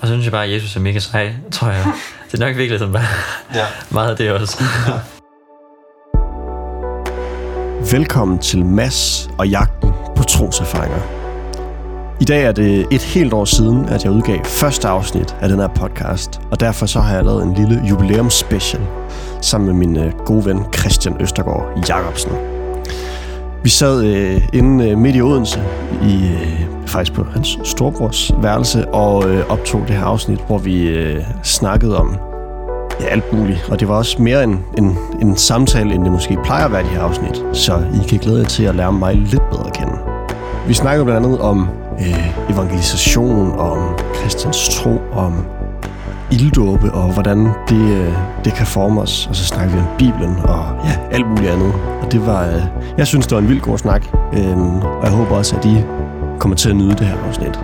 Og så synes jeg bare, at Jesus er mega sej, tror jeg. Det er nok virkelig sådan bare Ja. meget af det også. Velkommen til Mass og jagten på troserfaringer. I dag er det et helt år siden, at jeg udgav første afsnit af den her podcast, og derfor så har jeg lavet en lille jubilæumsspecial sammen med min øh, gode ven Christian Østergaard Jacobsen. Vi sad øh, inde øh, midt i Odense, i, øh, faktisk på hans storbrors værelse, og øh, optog det her afsnit, hvor vi øh, snakkede om ja, alt muligt. Og det var også mere en, en, en samtale, end det måske plejer at være de her afsnit. Så I kan glæde jer til at lære mig lidt bedre at kende. Vi snakkede blandt andet om øh, evangelisation, om kristens tro, om ilddåbe og hvordan det, øh, det kan forme os. Og så snakker vi om Bibelen og ja, alt muligt andet. Og det var, øh, jeg synes, det var en vild god snak. Øh, og jeg håber også, at I kommer til at nyde det her afsnit.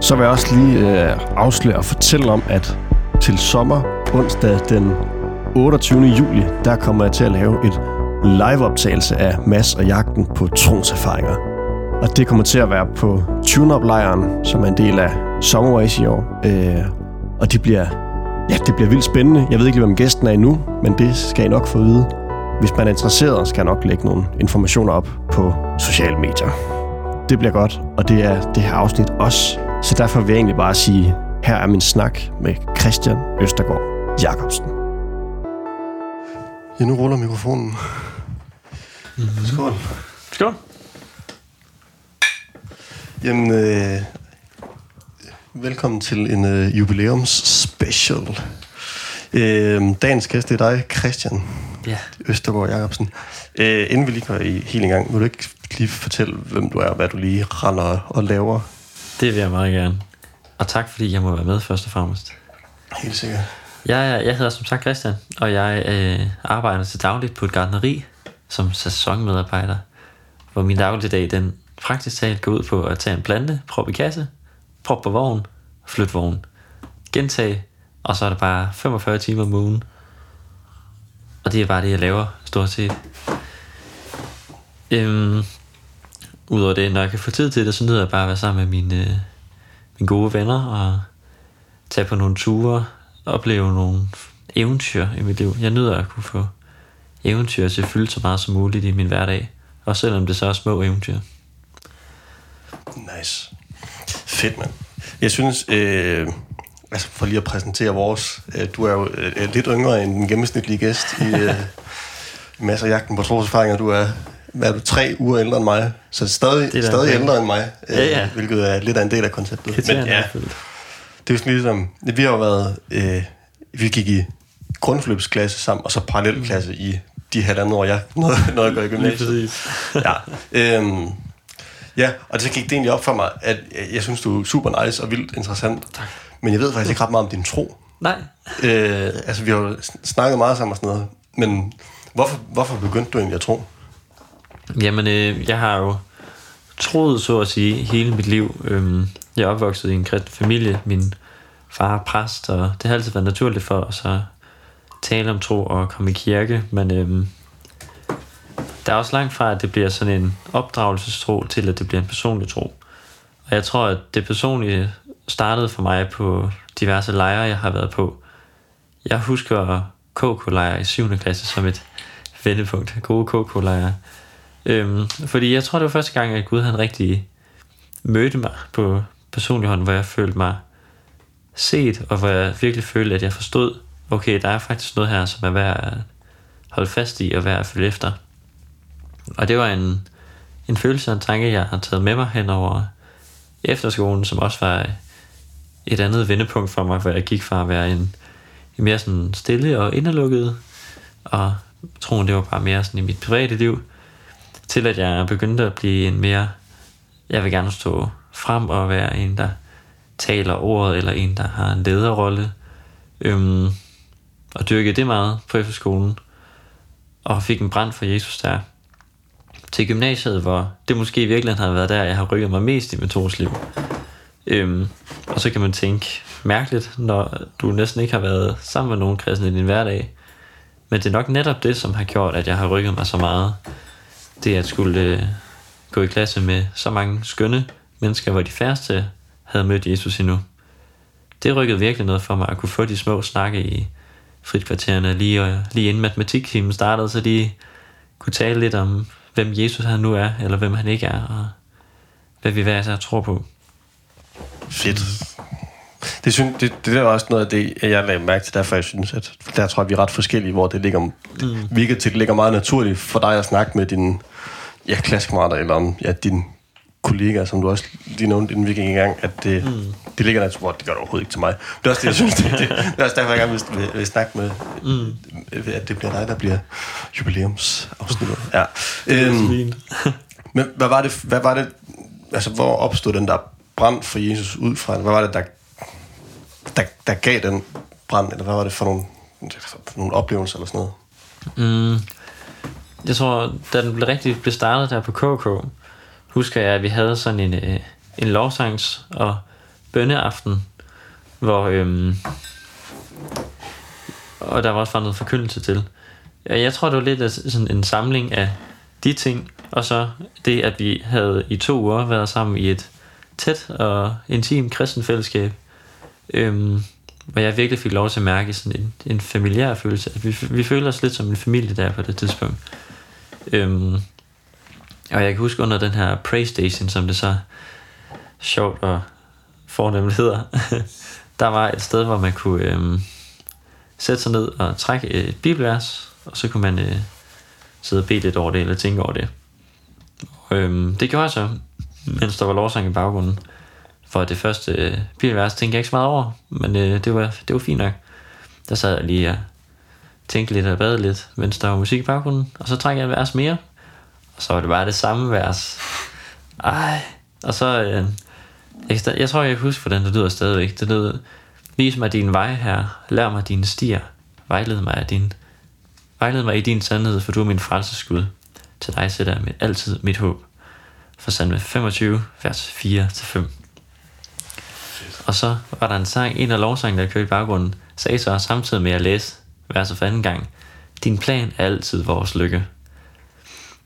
Så vil jeg også lige øh, afsløre og fortælle om, at til sommer, onsdag den 28. juli, der kommer jeg til at lave et liveoptagelse af Mass og Jagten på Trons-erfaringer. Og det kommer til at være på TuneUp-lejren, som er en del af Sommerways i år. Øh, og det bliver, ja, det bliver vildt spændende. Jeg ved ikke lige, hvem gæsten er endnu, men det skal I nok få at vide. Hvis man er interesseret, skal jeg nok lægge nogle informationer op på sociale medier. Det bliver godt, og det er det her afsnit også. Så derfor vil jeg egentlig bare sige, her er min snak med Christian Østergaard Jacobsen. Ja, nu ruller mikrofonen. Mm-hmm. Skål. Skål. Jamen, øh, velkommen til en øh, jubilæums special. Øh, dagens gæst det er dig, Christian Ja. Østergaard Jacobsen. Øh, inden vi lige går i helt i gang, vil du ikke lige fortælle, hvem du er, og hvad du lige render og laver? Det vil jeg meget gerne. Og tak, fordi jeg må være med først og fremmest. Helt sikkert. Jeg, jeg hedder som sagt Christian, og jeg øh, arbejder til dagligt på et gartneri som sæsonmedarbejder, hvor min dagligdag den praktisk talt går ud på at tage en plante, proppe i kasse, prop på vogn, flyt vogn, Gentag, og så er det bare 45 timer om ugen. Og det er bare det, jeg laver, stort set. Øhm, Udover det, når jeg kan få tid til det, så nyder jeg bare at være sammen med mine, øh, mine gode venner og tage på nogle ture, opleve nogle eventyr i mit liv. Jeg nyder at kunne få eventyr til at fylde så meget som muligt i min hverdag. Også selvom det så er små eventyr. Nice. Fedt, mand. Jeg synes, øh, altså for lige at præsentere vores, øh, du er jo øh, lidt yngre end den gennemsnitlige gæst i øh, masser af jagten på troserfaringer. Du er, hvad er du, tre uger ældre end mig, så stadig, Det stadig ældre end mig, øh, Ja, ja. hvilket er lidt af en del af konceptet. Kriterierne Men er ja, det er jo sådan ligesom, vi har jo været, øh, vi gik i grundforløbsklasse sammen, og så parallelklasse i de halvandet år, jeg, når, når jeg går i Lige gymnasiet. præcis. ja. Øhm, ja, og det så gik det egentlig op for mig, at jeg, synes, du er super nice og vildt interessant. Tak. Men jeg ved faktisk ikke ret meget om din tro. Nej, Øh, altså, vi har jo sn- snakket meget sammen og sådan noget. Men hvorfor, hvorfor begyndte du egentlig at tro? Jamen, øh, jeg har jo troet, så at sige, hele mit liv. Øhm, jeg er opvokset i en kristen familie. Min far er præst, og det har altid været naturligt for os at tale om tro og komme i kirke. Men øhm, der er også langt fra, at det bliver sådan en opdragelsestro, til at det bliver en personlig tro. Og jeg tror, at det personlige startede for mig på diverse lejre, jeg har været på. Jeg husker KK-lejre i 7. klasse som et vendepunkt. Gode KK-lejre. Øhm, fordi jeg tror, det var første gang, at Gud han rigtig mødte mig på personlig hånd, hvor jeg følte mig set, og hvor jeg virkelig følte, at jeg forstod, okay, der er faktisk noget her, som er værd at holde fast i og værd at følge efter. Og det var en, en følelse og en tanke, jeg har taget med mig hen over efterskolen, som også var et andet vendepunkt for mig, hvor jeg gik fra at være en, en mere sådan stille og indelukket, og troen det var bare mere sådan i mit private liv, til at jeg begyndte at blive en mere, jeg vil gerne stå frem og være en, der taler ordet, eller en, der har en lederrolle, øhm, og dyrkede det meget på efterskolen, og fik en brand for Jesus der. Til gymnasiet, hvor det måske i virkeligheden har været der, jeg har rykket mig mest i mit trosliv. Øhm, og så kan man tænke, mærkeligt, når du næsten ikke har været sammen med nogen kristne i din hverdag. Men det er nok netop det, som har gjort, at jeg har rykket mig så meget. Det at skulle øh, gå i klasse med så mange skønne mennesker, hvor de færreste havde mødt Jesus endnu. det rykkede virkelig noget for mig at kunne få de små snakke i fritkvartererne lige, og, lige inden matematiktimen startede, så de kunne tale lidt om, hvem Jesus han nu er, eller hvem han ikke er, og hvad vi hver især tror på. Fedt. Det, synes, det, det er også noget af det, jeg lagde mærke til, derfor jeg synes, at der tror jeg, vi er ret forskellige, hvor det ligger, mm. virker til, det ligger meget naturligt for dig at snakke med dine ja, klassekammerater, eller om ja, dine kollegaer, som du også lige nævnte inden vi gik i gang, at det, mm. det ligger der, hvor det gør det overhovedet ikke til mig. Det er også det, jeg synes, det, det, det er også derfor, jeg gerne vil, vil, vil snakke med, mm. at det bliver dig, der bliver jubilæumsafsnittet. Ja. Øhm, men hvad var det, hvad var det, altså hvor opstod den der brand for Jesus ud fra? Hvad var det, der, der, der gav den brand, eller hvad var det for nogle, nogle oplevelser eller sådan noget? Mm. Jeg tror, da den blev rigtig blev startet der på KK, husker jeg, at vi havde sådan en, øh, en lovsangs- og bønneaften, hvor øhm, og der var også noget forkyndelse til. Jeg tror, det var lidt sådan en samling af de ting, og så det, at vi havde i to uger været sammen i et tæt og intimt kristen fællesskab, øhm, hvor jeg virkelig fik lov til at mærke sådan en, en familiær følelse. At vi, vi føler os lidt som en familie der på det tidspunkt. Øhm, og jeg kan huske under den her Playstation, som det så sjovt og fornemt hedder, der var et sted, hvor man kunne øhm, sætte sig ned og trække et bibelvers, og så kunne man øh, sidde og bede lidt over det, eller tænke over det. Og, øhm, det gjorde jeg så, mens der var lovsang i baggrunden. For det første øh, bibelvers tænkte jeg ikke så meget over, men øh, det, var, det var fint nok. Der sad jeg lige og tænkte lidt og bad lidt, mens der var musik i baggrunden, og så trækker jeg et vers mere, og så var det bare det samme vers. Ej, og så, øh, jeg, jeg tror, jeg kan huske, hvordan det lyder stadigvæk. Det lyder, vis mig din vej her, lær mig dine stier, vejled mig af din, vejled mig i din sandhed, for du er min frelsesgud. Til dig sætter jeg altid mit håb. For salme 25, vers 4-5. Og så var der en sang, en af lovsangene, der kørte i baggrunden, sagde så samtidig med at læse verset for anden gang, din plan er altid vores lykke.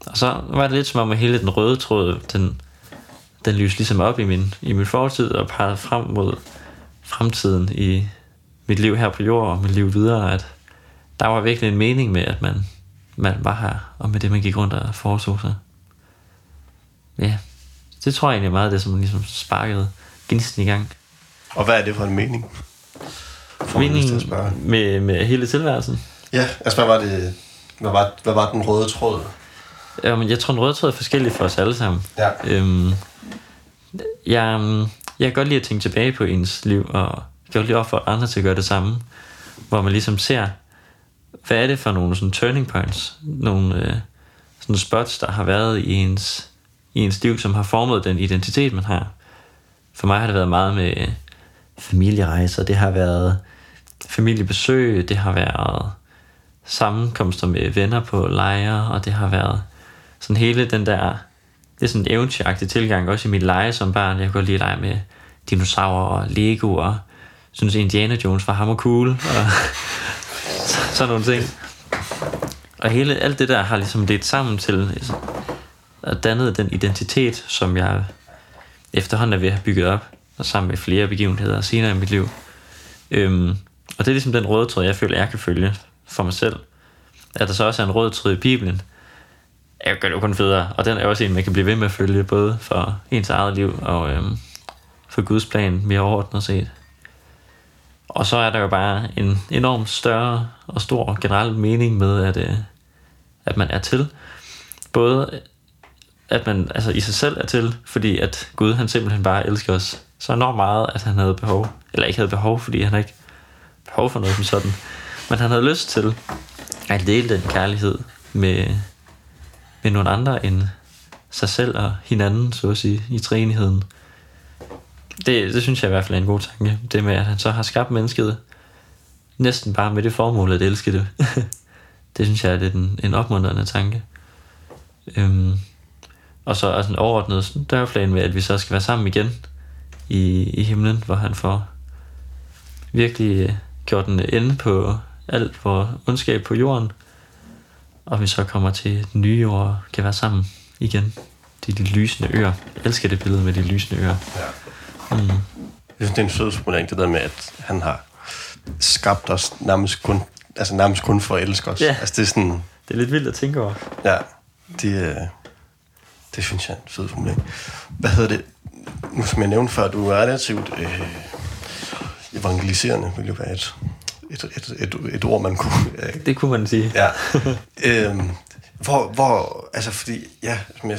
Og så var det lidt som om, at hele den røde tråd, den, den lyste ligesom op i min, i min fortid og pegede frem mod fremtiden i mit liv her på jorden og mit liv videre, at der var virkelig en mening med, at man, man var her, og med det, man gik rundt og foretog sig. Ja, det tror jeg egentlig er meget det, som ligesom sparkede gnisten i gang. Og hvad er det for en mening? For meningen med, med hele tilværelsen? Ja, altså hvad var det, hvad var, hvad var den røde tråd? Jamen, jeg tror, den røde tråd er forskellig for os alle sammen. Ja. Øhm, jeg, jeg kan godt lide at tænke tilbage på ens liv, og jeg kan godt lide få andre til at gøre det samme. Hvor man ligesom ser, hvad er det for nogle sådan turning points, nogle øh, sådan spots, der har været i ens, i ens liv, som har formet den identitet, man har. For mig har det været meget med familierejser, det har været familiebesøg, det har været sammenkomster med venner på lejre, og det har været sådan hele den der, det er sådan en eventyragtig tilgang, også i mit leje som barn. Jeg kunne godt lide at lege med dinosaurer og Lego, og synes Indiana Jones var hammer cool, og sådan nogle ting. Og hele, alt det der har ligesom lidt sammen til altså, at danne den identitet, som jeg efterhånden er ved at have bygget op, og sammen med flere begivenheder senere i mit liv. Øhm, og det er ligesom den røde tråd, jeg føler, jeg kan følge for mig selv. At der så også er en rød tråd i Bibelen, er jo kun federe. Og den er også en, man kan blive ved med at følge, både for ens eget liv og øhm, for Guds plan vi har overordnet set. Og så er der jo bare en enorm større og stor generel mening med, at, øh, at man er til. Både at man altså i sig selv er til, fordi at Gud han simpelthen bare elsker os så enormt meget, at han havde behov, eller ikke havde behov, fordi han ikke behov for noget som sådan, men han havde lyst til at dele den kærlighed med, med nogle andre end sig selv og hinanden, så at sige, i træenigheden. Det, det synes jeg i hvert fald er en god tanke. Det med, at han så har skabt mennesket næsten bare med det formål at elske det. det synes jeg er lidt en, en opmuntrende tanke. Øhm, og så er sådan overordnet dørplan med, at vi så skal være sammen igen i, i himlen, hvor han får virkelig øh, gjort en ende på alt vores ondskab på jorden, og vi så kommer til den nye jord og kan være sammen igen. De, de lysende øer. Jeg elsker det billede med de lysende øer. Ja. Mm. Jeg synes, det er en sød formulering, det der med, at han har skabt os nærmest kun, altså nærmest kun for at elske os. Ja. Altså det er sådan, Det er lidt vildt at tænke over. ja, det, øh, det synes jeg er en fed formulering. Hvad hedder det? Nu som jeg nævnte før, du er relativt øh, evangeliserende, vil jo være et, et, et, et, et ord, man kunne... Øh, Det kunne man sige. Ja. øhm, hvor, hvor, altså fordi, ja, som jeg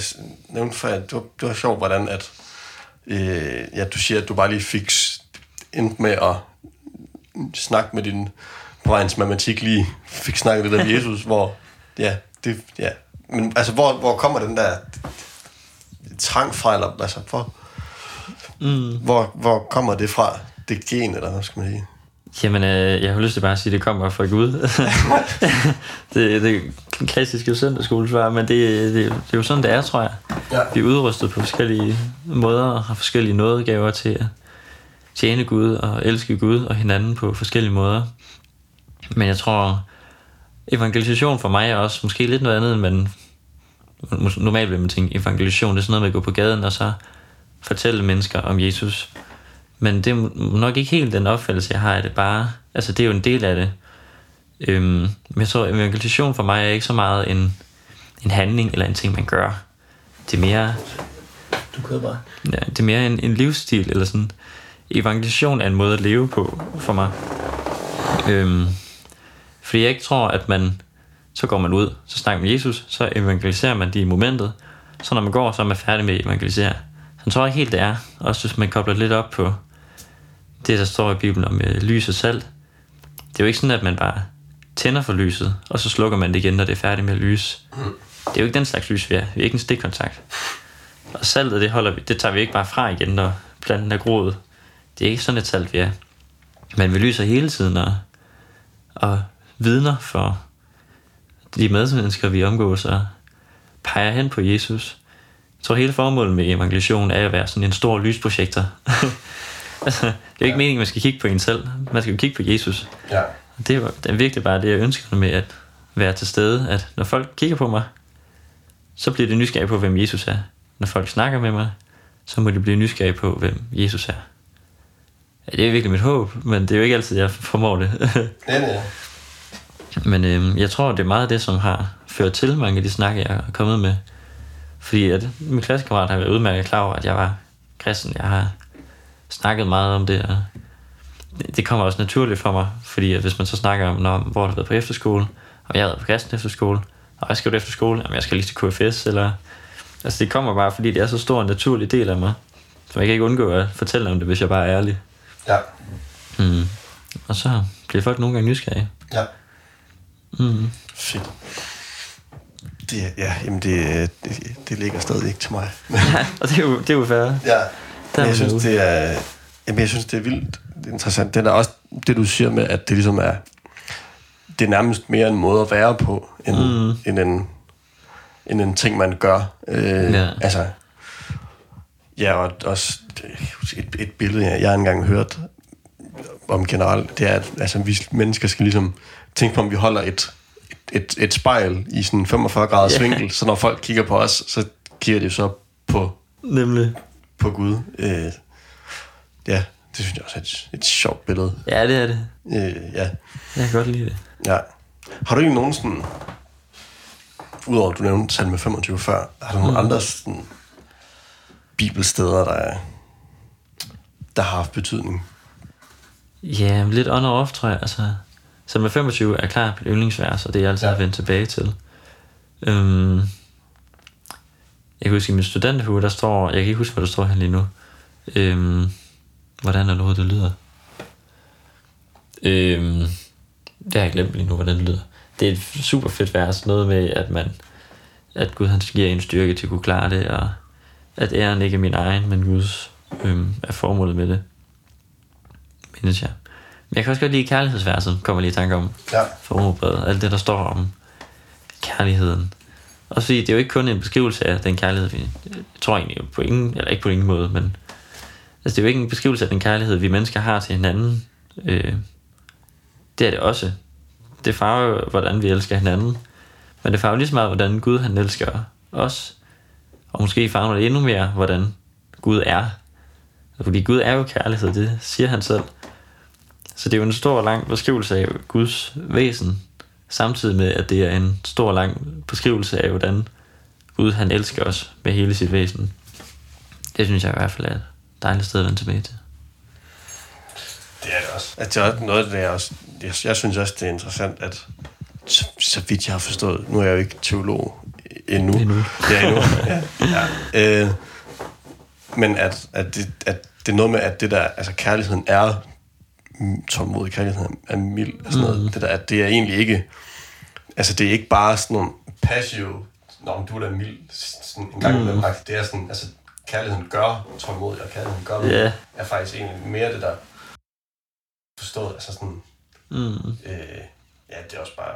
nævnte før, det var, det var sjovt, hvordan at, øh, ja, du siger, at du bare lige fik endt med at snakke med din Brians matematik lige fik snakket lidt om Jesus, hvor, ja, det, ja, men altså, hvor, hvor kommer den der trang fra, eller altså, hvor, mm. hvor, hvor kommer det fra, det gen, eller hvad skal man sige? Jamen, øh, jeg har lyst til bare at sige, at det kommer fra Gud. det, det er klassiske søndagsskolesvar, men det, det, det er jo sådan, det er, tror jeg. Ja. Vi er udrustet på forskellige måder og har forskellige nådegaver til at tjene Gud og elske Gud og hinanden på forskellige måder. Men jeg tror, evangelisation for mig er også måske lidt noget andet, end man mås- normalt vil man tænke, evangelisation det er sådan noget med at gå på gaden og så fortælle mennesker om Jesus. Men det er nok ikke helt den opfattelse, jeg har af det bare. Altså, det er jo en del af det. Øhm, men jeg tror, evangelisation for mig er ikke så meget en, en handling eller en ting, man gør. Det er mere, Du kører bare. ja, det er mere en, en livsstil, eller sådan. Evangelisation er en måde at leve på for mig. Øhm, fordi jeg ikke tror, at man, så går man ud, så snakker man med Jesus, så evangeliserer man de i momentet. Så når man går, så er man færdig med at evangelisere. Så jeg tror ikke helt, det er. Også hvis man kobler lidt op på det, der står i Bibelen om øh, lys og salt. Det er jo ikke sådan, at man bare tænder for lyset, og så slukker man det igen, når det er færdigt med at lyse. Det er jo ikke den slags lys, vi er. Vi er ikke en stikkontakt. Og saltet, det, holder vi, det tager vi ikke bare fra igen, når planten er groet. Det er ikke sådan et salt, vi er. Men vi lyser hele tiden og, og vidner for de medmennesker, vi omgås og peger hen på Jesus. Jeg tror, hele formålet med evangelisation er at være sådan en stor lysprojektor. altså, det er jo ikke meningen, at man skal kigge på en selv. Man skal jo kigge på Jesus. Ja. Og det, var, det er virkelig bare det, jeg ønsker med at være til stede. At når folk kigger på mig, så bliver de nysgerrige på, hvem Jesus er. Når folk snakker med mig, så må de blive nysgerrige på, hvem Jesus er. Ja, det er virkelig mit håb, men det er jo ikke altid, jeg formår det. Nej, nej. men øhm, jeg tror, det er meget det, som har ført til mange af de snakke, jeg er kommet med. Fordi at min klassekammerat har været udmærket klar over, at jeg var kristen. Jeg har snakket meget om det, og det- kommer også naturligt for mig. Fordi at hvis man så snakker om, når, hvor har du været på efterskole, og jeg har været på kristen efterskole, og jeg skal du efter skole, jamen jeg skal lige til KFS, eller... Altså det kommer bare, fordi det er så stor en naturlig del af mig. Så jeg kan ikke undgå at fortælle om det, hvis jeg bare er ærlig. Ja. Mm. Og så bliver folk nogle gange nysgerrige. Ja. Mm. Fedt. Det, ja, jamen det, det, det ligger stadig ikke til mig. og det er jo, det er jo fair. ja. Der jeg synes, det er, jamen, jeg synes, det er vildt interessant. Det er også det, du siger med, at det ligesom er, det er nærmest mere en måde at være på, end, mm. end, en, end en ting, man gør. Øh, Ja. Altså, ja, og også et, et billede, jeg, jeg har engang hørt om generelt, det er, at altså, vi mennesker skal ligesom tænke på, om vi holder et, et, et spejl i sådan 45 graders Ja. vinkel, så når folk kigger på os, så kigger de så på Nemlig. På Gud. Øh, ja, det synes jeg også er et, et sjovt billede. Ja, det er det. Øh, ja, Jeg kan godt lide det. ja. Har du ikke nogen sådan, udover at du nævnte salme 25 før, har du nogle mm. andre sådan, bibelsteder, der, er, der har haft betydning? Ja, lidt on og off, tror jeg. Altså, salme 25 er klart mit yndlingsvers, og det er jeg altid Ja. vendt tilbage til. Øhm, jeg kan huske i min studenterhue, der står, jeg kan ikke huske, hvad der står her lige nu. Øhm, hvordan er det, det lyder? Øhm, det har jeg glemt lige nu, hvordan det lyder. Det er et super fedt vers, noget med, at man at Gud han giver en styrke til at kunne klare det, og at æren ikke er min egen, men Guds øhm, er formålet med det mindes jeg. Men jeg kan også godt lide kærlighedsverset, kommer lige i tanke om. Ja. For Romerbrevet. Alt det, der står om kærligheden. Og sige, det er jo ikke kun en beskrivelse af den kærlighed, vi jeg tror egentlig på ingen, eller ikke på ingen måde, men altså det er jo ikke en beskrivelse af den kærlighed, vi mennesker har til hinanden. Øh, det er det også. Det farver jo, hvordan vi elsker hinanden. Men det farver lige så meget, hvordan Gud han elsker os. Og måske farver det endnu mere, hvordan Gud er. Fordi Gud er jo kærlighed, det siger han selv. Så det er jo en stor og lang beskrivelse af Guds væsen, samtidig med, at det er en stor lang beskrivelse af, hvordan Gud han elsker os med hele sit væsen. Det synes jeg i hvert fald er et dejligt sted at vende tilbage til. Det er det også. At det er noget af det, jeg, også, jeg, jeg synes også, det er interessant, at så, så vidt jeg har forstået, nu er jeg jo ikke teolog endnu. Endnu. Ja, endnu. ja, ja. Øh, men at, at, det, at det er noget med, at det der, altså kærligheden er tålmodig, kærligheden er mild og sådan noget. Mm. Det der, at det er egentlig ikke, altså det er ikke bare sådan nogle passive, når du er da mild, sådan en gang mm. det er sådan, altså kærligheden gør tålmodig, og kærligheden gør Ja. er faktisk egentlig mere det der forstået, altså sådan, Mm. øh, ja, det er også bare,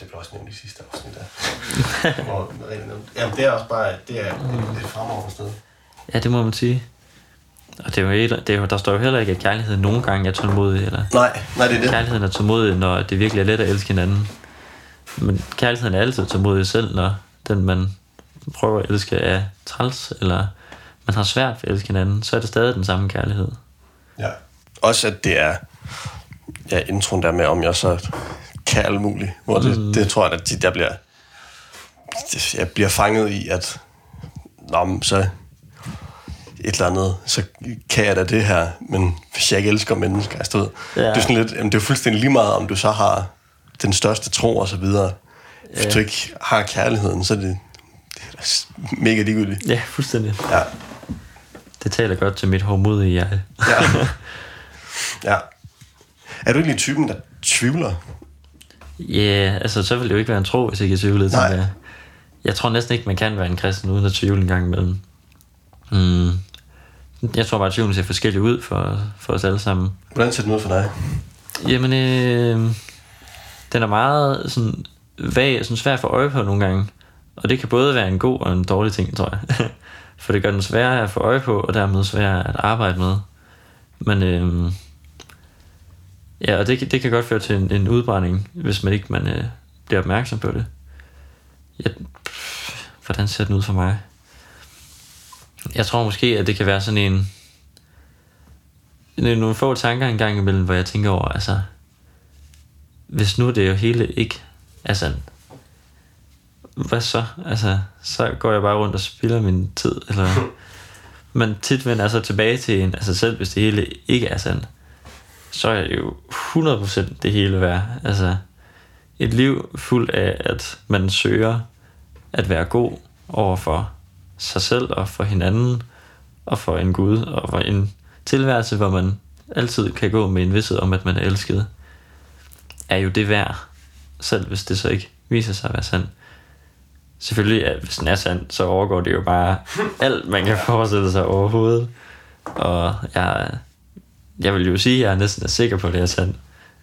det blev også nævnt i sidste afsnit der. hvor Marie nævnte. Jamen, det er også bare, det er, det er et fremragende sted. Ja, det må man sige. Og det er jo, et, det er jo, der står jo heller ikke, at kærligheden nogle gange er tålmodig, eller Nej, nej, det er det. kærligheden er tålmodig, når det virkelig er let at elske hinanden. Men kærligheden er altid tålmodig selv, når den, man prøver at elske, er træls, eller man har svært ved at elske hinanden, så er det stadig den samme kærlighed. Ja. Også at det er, ja, introen der med, om jeg så kan alt muligt. Hvor det, mm. det tror jeg, at de, der bliver, jeg bliver fanget i, at Nå, så et eller andet, så kan jeg da det her, men hvis jeg ikke elsker mennesker, altså, du ved, Ja. det er sådan lidt, jamen, det er fuldstændig lige meget, om du så har den største tro og så videre. Hvis Ja. du ikke har kærligheden, så er det, det er mega ligegyldigt. Ja, fuldstændig. Ja. Det taler godt til mit hårdmodige jeg. Ja. ja. Er du egentlig typen, der tvivler? Ja, yeah, altså så vil det jo ikke være en tro, hvis ikke jeg tvivlede. Nej. Jeg. jeg tror næsten ikke, man kan være en kristen uden at tvivle en gang imellem. Mm. Jeg tror bare, at tvivlen ser forskellig ud for, for os alle sammen. Hvordan ser den ud for dig? Jamen, øh, den er meget sådan vag og sådan svær få øje på nogle gange. Og det kan både være en god og en dårlig ting, tror jeg. For det gør den sværere at få øje på, og dermed sværere at arbejde med. Men øh, ja, og det, det kan godt føre til en, en udbrænding, hvis man ikke man, øh, bliver opmærksom på det. Jeg, hvordan ser den ud for mig? Jeg tror måske, at det kan være sådan en... Nogle få tanker en gang imellem, hvor jeg tænker over, altså... Hvis nu det jo hele ikke er sandt, hvad så? Altså, så går jeg bare rundt og spilder min tid, eller... Men tit vender jeg så tilbage til en, altså selv hvis det hele ikke er sandt, så er det jo 100% det hele værd. Altså, et liv fuldt af, at man søger at være god over for sig selv og for hinanden og for en Gud og for en tilværelse, hvor man altid kan gå med en vidsthed om, at man er elsket, er jo det værd, selv hvis det så ikke viser sig at være sandt. Selvfølgelig, at hvis den er sand, så overgår det jo bare alt, man kan forestille sig overhovedet. Og jeg, jeg vil jo sige, at jeg er næsten er sikker på, at det er sandt.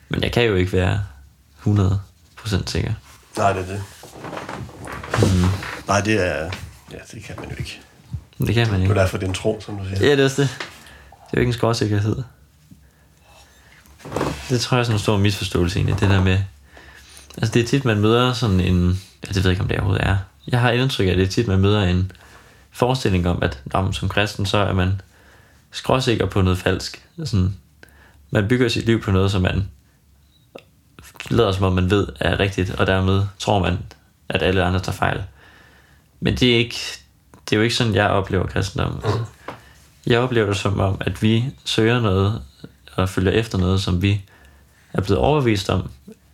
Men jeg kan jo ikke være 100% sikker. Nej, det er det. Mm. Nej, det er... Ja, det kan man jo ikke. Det kan man Det er ikke. derfor, det er en tro, som du siger. Ja, det er også det. Det er jo ikke en skråsikkerhed. Det tror jeg er sådan en stor misforståelse egentlig, det der med... Altså det er tit, man møder sådan en... Ja, det ved jeg ikke, om det overhovedet er. Jeg har et indtryk af, at det er tit, man møder en forestilling om, at nå, men som kristen, så er man skråsikker på noget falsk. Sådan, man bygger sit liv på noget, som man lader som om man ved er rigtigt, og dermed tror man, at alle andre tager fejl. Men det er ikke, det er jo ikke sådan, jeg oplever kristendom. Altså, jeg oplever det som om, at vi søger noget og følger efter noget, som vi er blevet overbevist om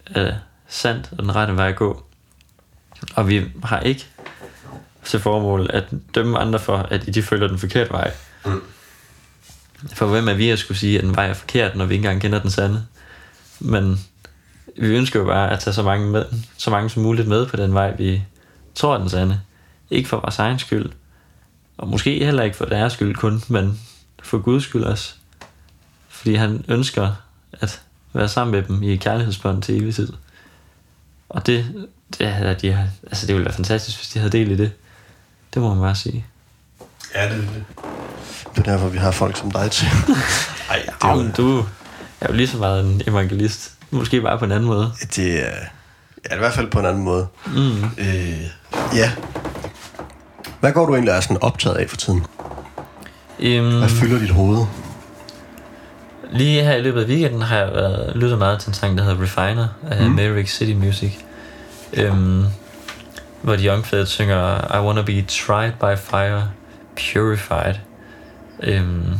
er sandt og den rette vej at gå. Og vi har ikke til formål at dømme andre for, at de følger den forkerte vej. For hvem er vi at skulle sige, at den vej er forkert, når vi ikke engang kender den sande? Men vi ønsker jo bare at tage så mange, med, så mange som muligt med på den vej, vi tror er den sande. Ikke for vores egen skyld, og måske heller ikke for deres skyld kun, men for Guds skyld også. Fordi han ønsker at være sammen med dem i kærlighedsbånd til evig tid. Og det, det, er, de har, altså det ville være fantastisk, hvis de havde del i det. Det må man bare sige. Ja, det er det. Det er derfor, vi har folk som dig til. Ej, det er, Jamen, jo, du er jo lige så meget en evangelist. Måske bare på en anden måde. det er, ja, i hvert fald på en anden måde. Mm. Øh, ja. Hvad går du egentlig er sådan optaget af for tiden? Um, Hvad fylder dit hoved? Lige her i løbet af weekenden har jeg været, lyttet meget til en sang, der hedder Refiner af mm. Maverick City Music. Øhm, hvor de Young synger I wanna be tried by fire, purified. Øhm,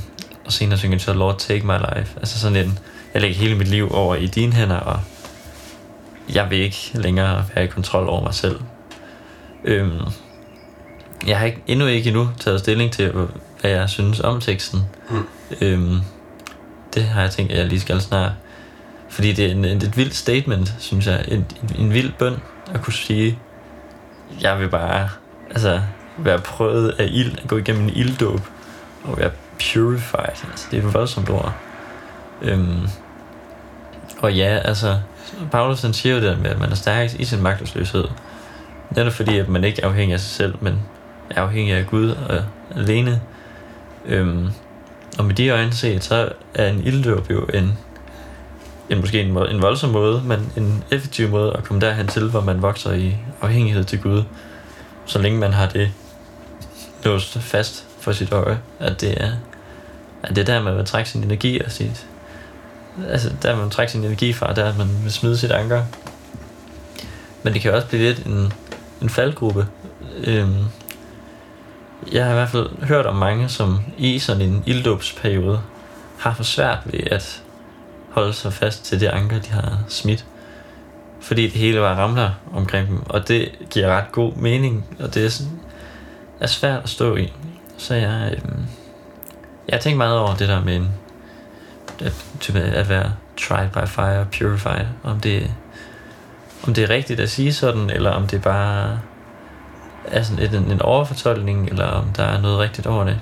og senere synger de så Lord Take My Life. Altså sådan en, jeg lægger hele mit liv over i dine hænder, og jeg vil ikke længere være i kontrol over mig selv. Øhm, jeg har ikke, endnu ikke endnu taget stilling til, hvad jeg synes om teksten. Mm. Øhm, det har jeg tænkt, at jeg lige skal snart. Fordi det er en, et, et vildt statement, synes jeg. En, en, en vild bøn at kunne sige, jeg vil bare altså, være prøvet af ild, at gå igennem en ilddåb, og være purified. Altså, det er et voldsomt ord. Øhm, og ja, altså, Paulus han siger jo det med, at man er stærkest i sin magtesløshed. Det er fordi, at man ikke er afhængig af sig selv, men er afhængig af Gud og alene. Øhm, og med de øjne set, så er en ilddåb jo en, en måske en, en voldsom måde, men en effektiv måde at komme derhen til, hvor man vokser i afhængighed til Gud. Så længe man har det låst fast for sit øje, at det er, at det er der, man vil trække sin energi og sit, altså der man trækker sin energi fra, der man vil smide sit anker. Men det kan også blive lidt en, en faldgruppe. Øhm, jeg har i hvert fald hørt om mange, som i sådan en ilddåbsperiode har for svært ved at holde sig fast til det anker, de har smidt. Fordi det hele bare ramler omkring dem, og det giver ret god mening, og det er, sådan, er svært at stå i. Så jeg, øhm, jeg har tænkt meget over det der med en, at, at være tried by fire, purified, om det, om det er rigtigt at sige sådan, eller om det bare er sådan en, en overfortolkning, eller om der er noget rigtigt over det.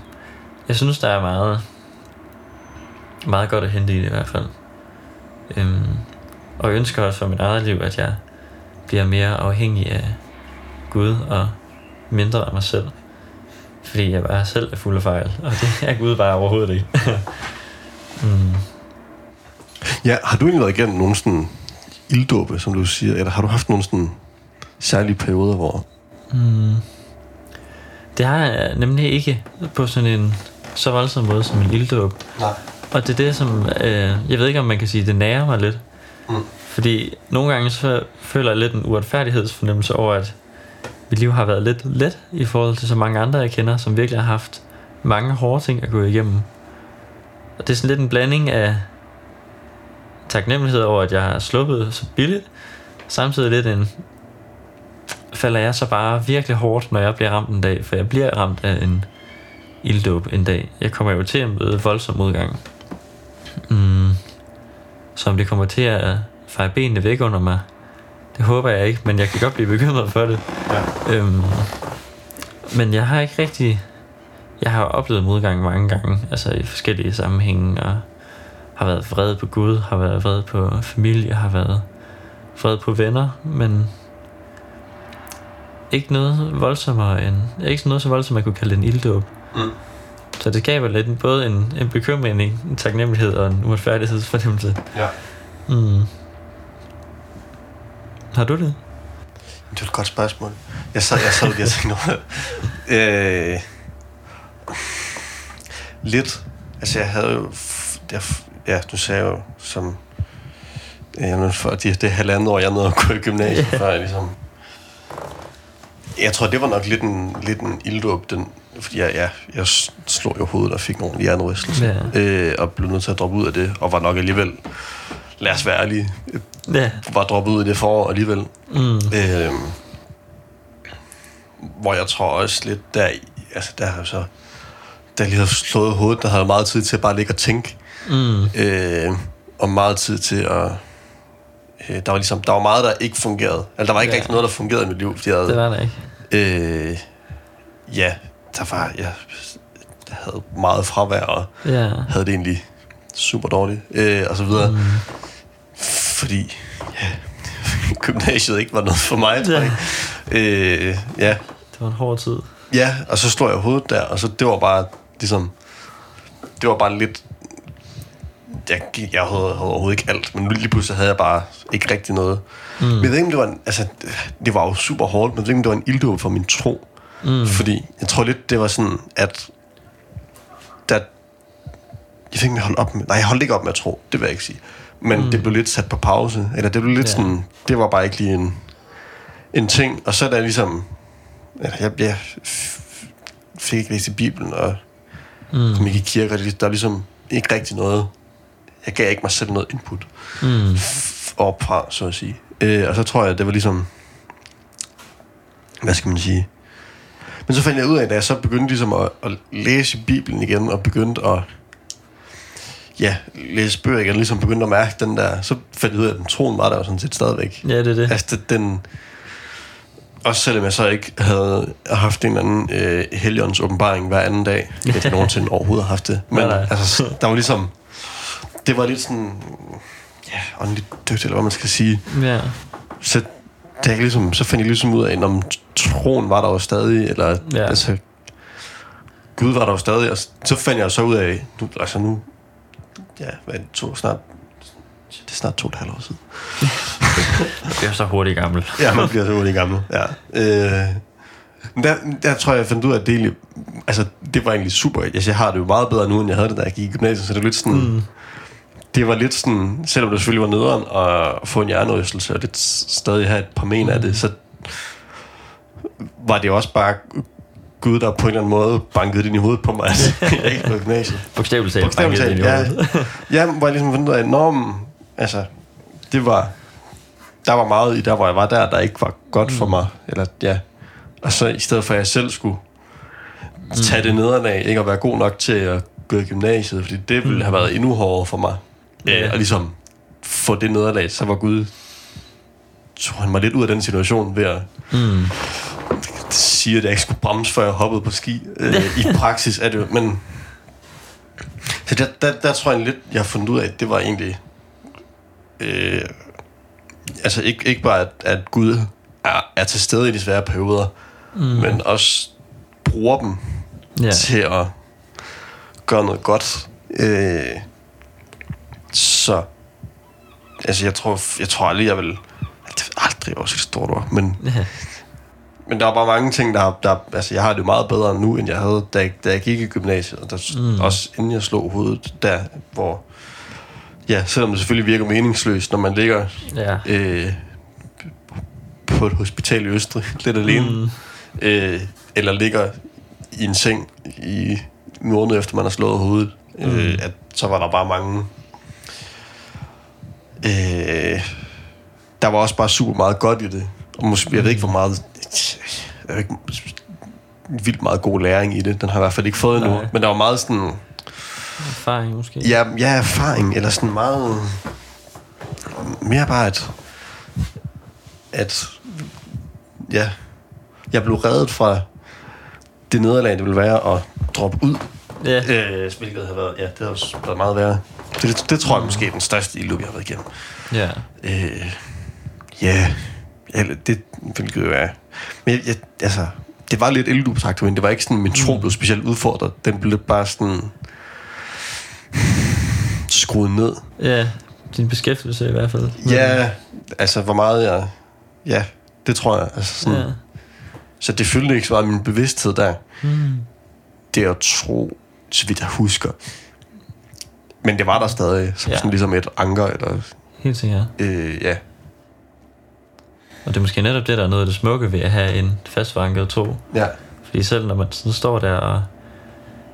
Jeg synes, der er meget, meget godt at hente i det i hvert fald. Øhm, og jeg ønsker også for mit eget liv, at jeg bliver mere afhængig af Gud og mindre af mig selv. Fordi jeg bare selv er fuld af fejl, og det er Gud bare overhovedet ikke. mm. Ja, har du egentlig været igennem nogen sådan ilddåbe, som du siger, eller har du haft nogle sådan særlige perioder, hvor... Mm. Det har jeg nemlig ikke på sådan en så voldsom måde som en ilddåb. Nej. Og det er det, som... Øh, jeg ved ikke, om man kan sige, det nærer mig lidt. Mm. Fordi nogle gange så føler jeg lidt en uretfærdighedsfornemmelse over, at mit liv har været lidt let i forhold til så mange andre, jeg kender, som virkelig har haft mange hårde ting at gå igennem. Og det er sådan lidt en blanding af taknemmelighed over, at jeg har sluppet så billigt, samtidig lidt en falder jeg så bare virkelig hårdt, når jeg bliver ramt en dag, for jeg bliver ramt af en ilddåb en dag. Jeg kommer jo til at møde voldsom modgang. Mm. Så om det kommer til at fejre benene væk under mig, det håber jeg ikke, men jeg kan godt blive bekymret for det. Ja. Øhm, men jeg har ikke rigtig... Jeg har oplevet modgang mange gange, altså i forskellige sammenhænge, og har været vred på Gud, har været vred på familie, har været vred på venner, men ikke noget voldsommere end, ikke noget så voldsomt, man kunne kalde en ilddåb. Mm. Så det skaber lidt både en, en bekymring, en taknemmelighed og en uretfærdighedsfornemmelse. Ja. Mm. Har du det? Det er et godt spørgsmål. Jeg sad, jeg sad lige og tænkte noget. øh, lidt. Altså, jeg havde jo... Jeg, ja, du sagde jo, som... Ja, for det, det halvandet år, jeg nåede at gå i gymnasiet, yeah. før jeg ligesom... Jeg tror, det var nok lidt en, lidt en ilddåb, den, fordi jeg, ja, jeg slog jo hovedet og fik nogle hjernerystelser, yeah. øh, og blev nødt til at droppe ud af det, og var nok alligevel lad os være ærlige, ja. var droppet ud i det forår alligevel. Mm. Øhm, hvor jeg tror også lidt, der, altså der har så, der lige har slået hovedet, der havde meget tid til at bare ligge og tænke. Mm. Øh, og meget tid til at... Øh, der var ligesom, der var meget, der ikke fungerede. Altså, der var ikke ja. rigtig noget, der fungerede i mit liv. Fordi jeg havde, det var der ikke. Øh, ja, der var, jeg, havde meget fravær, og ja. havde det egentlig super dårligt, øh, og så videre. Mm fordi ja, gymnasiet ikke var noget for mig, tror jeg. Ja. Øh, ja. Det var en hård tid. Ja, og så slog jeg hovedet der, og så det var bare ligesom, det var bare lidt, jeg, jeg havde, havde overhovedet ikke alt, men lige pludselig havde jeg bare ikke rigtig noget. Mm. Men jeg ved ikke, om det var, en, altså, det var jo super hårdt, men jeg ved ikke, om det var en ilddåb for min tro. Mm. Fordi jeg tror lidt, det var sådan, at da, jeg fik holdt op med, nej, jeg holdt ikke op med at tro, det vil jeg ikke sige. Men mm. det blev lidt sat på pause, eller det blev lidt Ja. sådan, det var bare ikke lige en, en ting. Og så er der ligesom, eller jeg, jeg fik ikke læst i Bibelen, og Mm. kom ikke i kirke, og det- der er ligesom ikke rigtig noget, jeg gav ikke mig selv noget input Mm. f- opfra, så at sige. Øh, og så tror jeg, det var ligesom, hvad skal man sige, men så fandt jeg ud af, da jeg så begyndte ligesom at, at læse Bibelen igen, og begyndte at ja, læse bøger igen, ligesom begyndte at mærke den der, så fandt jeg ud af, at den troen var der jo sådan set stadigvæk. Ja, det er det. Altså, den... Også selvom jeg så ikke havde haft en eller anden øh, helgens åbenbaring hver anden dag. At jeg nogensinde overhovedet har haft det. Men Nej, nej. altså, der var ligesom... Det var lidt sådan... Ja, åndeligt dødt, eller hvad man skal sige. Ja. Så, da jeg ligesom, så fandt jeg ligesom ud af, om troen var der jo stadig, eller Ja. altså, Gud var der jo stadig, og så fandt jeg så ud af, nu, altså nu, ja, hvad det, to, snart, det er snart to og et halvt år siden. Jeg bliver så hurtigt gammel. Ja, man bliver så hurtigt gammel. Ja. Øh, der, der tror jeg, jeg fandt ud af, at det egentlig, altså, det var egentlig super. Altså, jeg har det jo meget bedre nu, end jeg havde det, da jeg gik i gymnasiet, så det er lidt sådan, mm. Det var lidt sådan, selvom det selvfølgelig var nederen at få en hjernerystelse, og lidt stadig have et par men af det, så var det også bare Gud, der på en eller anden måde bankede det ind i hovedet på mig, at jeg ikke på gymnasiet. Bogstaveligt talt. Talt, ind i ja. hovedet. Ja, hvor jeg ligesom fandt ud af, at normen, altså, det var, der var meget i der, hvor jeg var der, der ikke var godt for mig. Eller, ja. Og så i stedet for, at jeg selv skulle tage det nederlag, ikke at være god nok til at gå i gymnasiet, fordi det ville have været endnu hårdere for mig. Øh, Og ligesom få det nederlag, så var Gud tog han mig lidt ud af den situation ved at Mm. sige, at jeg ikke skulle bremse, før jeg hoppede på ski. Øh, I praksis er det jo, men... Så der, der, der tror jeg lidt, jeg har fundet ud af, at det var egentlig... Øh, altså ikke, ikke bare, at, at Gud er, er til stede i de svære perioder, mm. men også bruger dem Ja. til at gøre noget godt. Øh, så... Altså, jeg tror, jeg tror aldrig, jeg vil... Det er aldrig også et stort ord, men men der er bare mange ting, der, der... Altså, jeg har det meget bedre nu, end jeg havde, da da jeg gik i gymnasiet. Og der, mm. Også inden jeg slog hovedet der, hvor... Ja, selvom det selvfølgelig virker meningsløst, når man ligger Ja. øh, på et hospital i Østrig, lidt alene, Mm. øh, eller ligger i en seng i måned efter man har slået hovedet, mm. øh, at så var der bare mange... Øh, der var også bare super meget godt i det. Og måske, jeg ved ikke, hvor meget... Er ikke vildt meget god læring i det. Den har jeg i hvert fald ikke fået endnu. Men der var meget sådan... Erfaring måske. Ja, ja, erfaring, eller sådan meget... Mere bare at... At... Ja. Jeg blev reddet fra det nederlag, det ville være at droppe ud. Ja. Øh, hvilket har været... Ja, det har også været meget værre. Det, det, tror jeg måske er den største illup, jeg har været igennem. Ja. Øh, ja, eller det hvilket jo er... Men jeg, jeg, altså, det var lidt ildubsagt, men det var ikke sådan, min tro blev specielt udfordret. Den blev bare sådan skruet ned. Ja. Din beskæftigelse i hvert fald. Ja, altså hvor meget jeg... Ja, det tror jeg. Altså sådan, ja. Så det fyldte ikke så meget min bevidsthed der. Mm. Det at tro, så vidt jeg husker. Men det var der stadig, som Ja. sådan ligesom et anker, eller... Helt sikkert. Øh, ja. Og det er måske netop det, der er noget af det smukke ved at have en fastforankret tro. Ja. Fordi selv når man sådan står der og...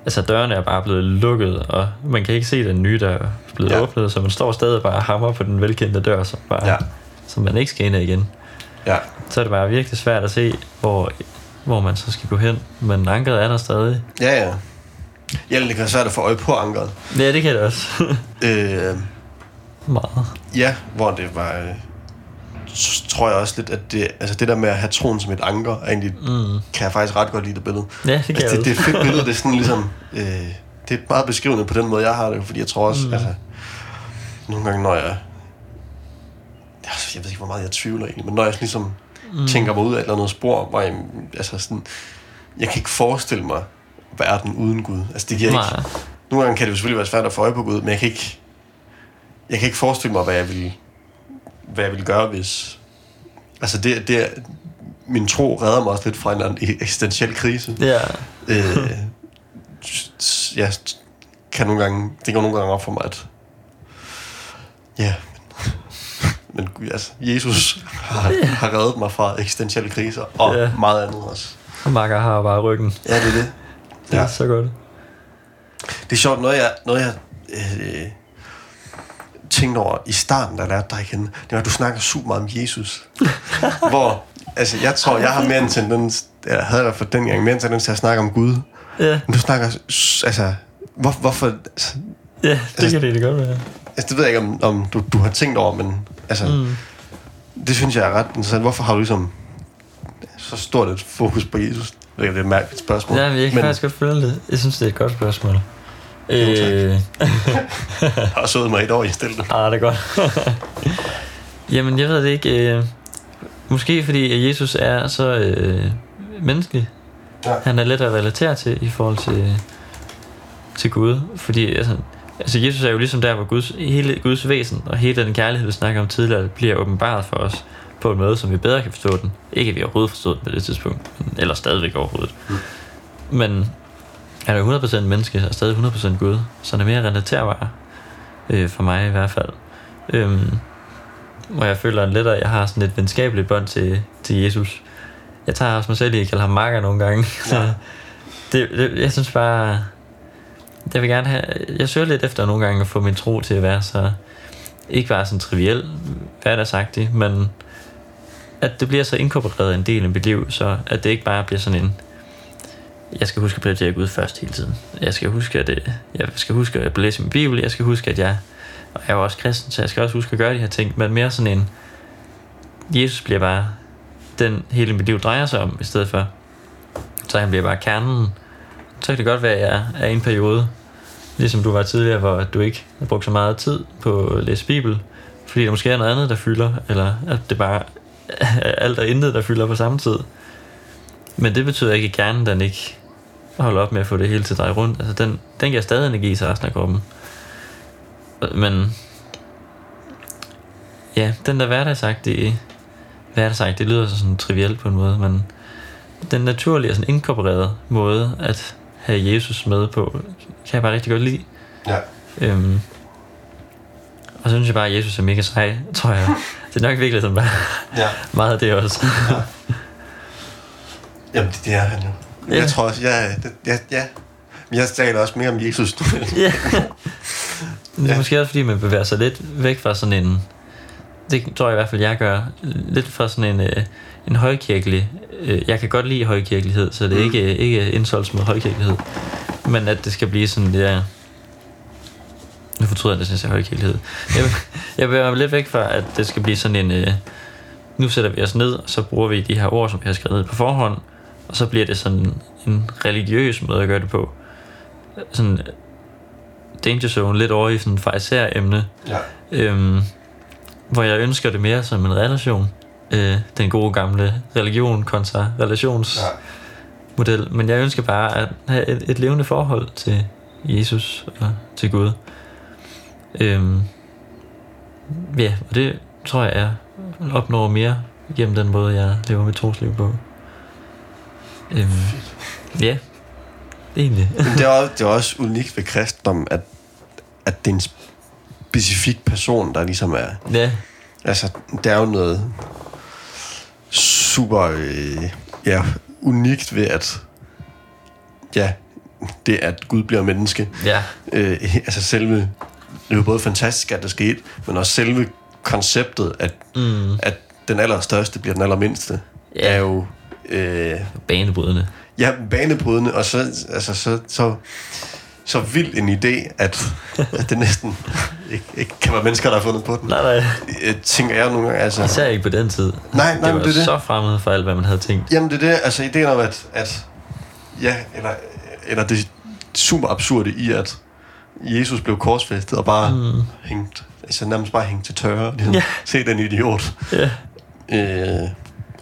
Altså dørene er bare blevet lukket, og man kan ikke se den nye dør er blevet ja. Åbnet, så man står stadig bare og hammer på den velkendte dør, som, bare, Ja. som man ikke skal ind igen. Ja. Så er det bare virkelig svært at se, hvor, hvor man så skal gå hen. Men ankeret er der stadig. Ja, ja. Ja, det kan være svært at få øje på ankeret. Ja, det kan det også. Øh, Meget. ja, hvor det var... Øh, så tror jeg også lidt, at det, altså det der med at have troen som et anker, er egentlig, Mm. kan jeg faktisk ret godt lide det billede. Ja, det kan Altså, jeg det, det er et fedt billede, det er sådan ligesom... Øh, det er meget beskrivende på den måde, jeg har det, fordi jeg tror også, Mm. altså... Nogle gange, når jeg... Jeg ved ikke, hvor meget jeg tvivler egentlig, men når jeg ligesom mm. tænker mig ud af et eller andet spor, hvor jeg, altså sådan, jeg kan ikke forestille mig verden uden Gud. Altså, det giver Nej. ikke... Nogle gange kan det jo selvfølgelig være svært at få øje på Gud, men jeg kan ikke... Jeg kan ikke forestille mig, hvad jeg vil, hvad jeg vil gøre, hvis... Altså, det, det min tro redder mig også lidt fra en eller anden eksistentiel krise Ja, øh, ja, kan nogle gange, det går nogle gange op for mig, at ja, men altså, Jesus har, har reddet mig fra eksistentielle kriser og Ja. meget andet også. Makker har bare ryggen. Ja, det er det. Det er Ja. så godt. Det er sjovt, noget jeg, noget jeg øh, tænkte over i starten, da jeg lærte dig kende, det var, at du snakker super meget om Jesus. Hvor, altså, jeg tror, jeg har mere en tendens, jeg havde i hvert fald dengang mere en tendens til at snakke om Gud. Ja, Men du snakker, altså, hvor, hvorfor, altså, ja det kan det egentlig godt være. altså, det ved jeg ikke, om, om du, du har tænkt over, men altså, mm. det synes jeg er ret interessant. Hvorfor har du ligesom så stort et fokus på Jesus? Ved ikke, det er et mærkeligt spørgsmål. Ja, men jeg kan men faktisk godt følge det. Jeg synes, det er et godt spørgsmål. Øh, jeg har sået mig et år i stillet. ah, det er godt. Jamen, jeg ved det ikke. Øh, måske fordi Jesus er så øh, menneskelig. Ja. Han er let at relatere til i forhold til, til Gud. Fordi altså, altså, Jesus er jo ligesom der, hvor Guds, hele Guds væsen og hele den kærlighed, vi snakker om tidligere, bliver åbenbaret for os på en måde, som vi bedre kan forstå den. Ikke at vi overhovedet forstod den på det tidspunkt, eller stadigvæk overhovedet. Mm. Men han er jo 100% menneske og stadig 100% Gud, så han er mere relaterbar øh, for mig i hvert fald. Øhm, hvor jeg føler lettere, at jeg har sådan et venskabeligt bånd til, til Jesus. Jeg tager også mig selv i at kalde ham makker nogle gange. Så det, det, jeg synes bare, jeg vil gerne have, jeg søger lidt efter nogle gange at få min tro til at være så, ikke bare sådan triviel, hverdagsagtig, men at det bliver så inkorporeret en del af mit liv, så at det ikke bare bliver sådan en, jeg skal huske at prioritere Gud først hele tiden. Jeg skal huske, at det, jeg skal huske at læse min bibel, jeg skal huske, at jeg, og jeg er jo også kristen, så jeg skal også huske at gøre de her ting, men mere sådan en, Jesus bliver bare den hele mit liv drejer sig om, i stedet for, så han bliver bare kernen. Så kan det godt være, at jeg er i en periode, ligesom du var tidligere, hvor du ikke har brugt så meget tid på at læse Bibel, fordi der måske er noget andet, der fylder, eller at det bare alt og intet, der fylder på samme tid. Men det betyder ikke, at kernen den ikke holder op med at få det hele til dreje rundt. Altså, den, den giver stadig energi til resten af kroppen. Men ja, den der hverdagsagtige, hverdagsagtige, det lyder så sådan trivielt på en måde, men den naturlige og sådan inkorporerede måde at have Jesus med på, kan jeg bare rigtig godt lide. Ja. Øhm, og så synes jeg bare, at Jesus er mega sej, tror jeg. Det er nok virkelig sådan bare ja. meget af det også. Jamen, det, det er han jo. Ja. Jeg tror også, ja, det, ja, ja. Men jeg taler også mere om Jesus nu. Ja. Men det er Ja. måske også fordi, man bevæger sig lidt væk fra sådan en... Det tror jeg i hvert fald, jeg gør. Lidt fra sådan en, øh, en højkirkelig... Øh, jeg kan godt lide højkirkelighed, så det er ikke, ikke indsats mod højkirkelighed. Men at det skal blive sådan det der... Nu fortryder jeg, at jeg siger højkirkelighed. Jeg, jeg bevæger mig lidt væk fra, at det skal blive sådan en... Øh, nu sætter vi os ned, og så bruger vi de her ord, som vi har skrevet ned på forhånd. Og så bliver det sådan en religiøs måde at gøre det på. Sådan danger zone lidt over i sådan et emne ja. øhm, hvor jeg ønsker det mere som en relation. Øh, den gode gamle religion kontra relationsmodel. ja. Men jeg ønsker bare at have et, et levende forhold til Jesus og til Gud. Øhm, ja, og det tror jeg, jeg opnår mere gennem den måde, jeg lever mit trosliv på. Øhm, ja, egentlig. Men det er, også, det er også unikt ved kristendom, at, at det er en specifik person, der ligesom er... ja, Altså, det er jo noget super øh, ja, unikt ved, at ja, det at Gud bliver menneske. ja, Øh, altså selve, det er jo både fantastisk, at det skete, men også selve konceptet, at, mm, at den allerstørste bliver den allermindste, Ja. er jo øh, banebrydende. ja, banebrydende, og så, altså, så, så, så vild en idé, at, at det næsten ikke, ikke kan være mennesker, der har fundet på den. Nej, nej. Jeg tænker jeg nogle gange, altså... Især ikke på den tid. Nej, nej, det var det er det. så fremmed for alt, hvad man havde tænkt. Jamen det er det, altså ideen om, at, at ja, eller, eller det super absurde i, at Jesus blev korsfæstet og bare mm. hængt, altså nærmest bare hængt til tørre. Ligesom, Ja. Se den idiot. Ja. Øh,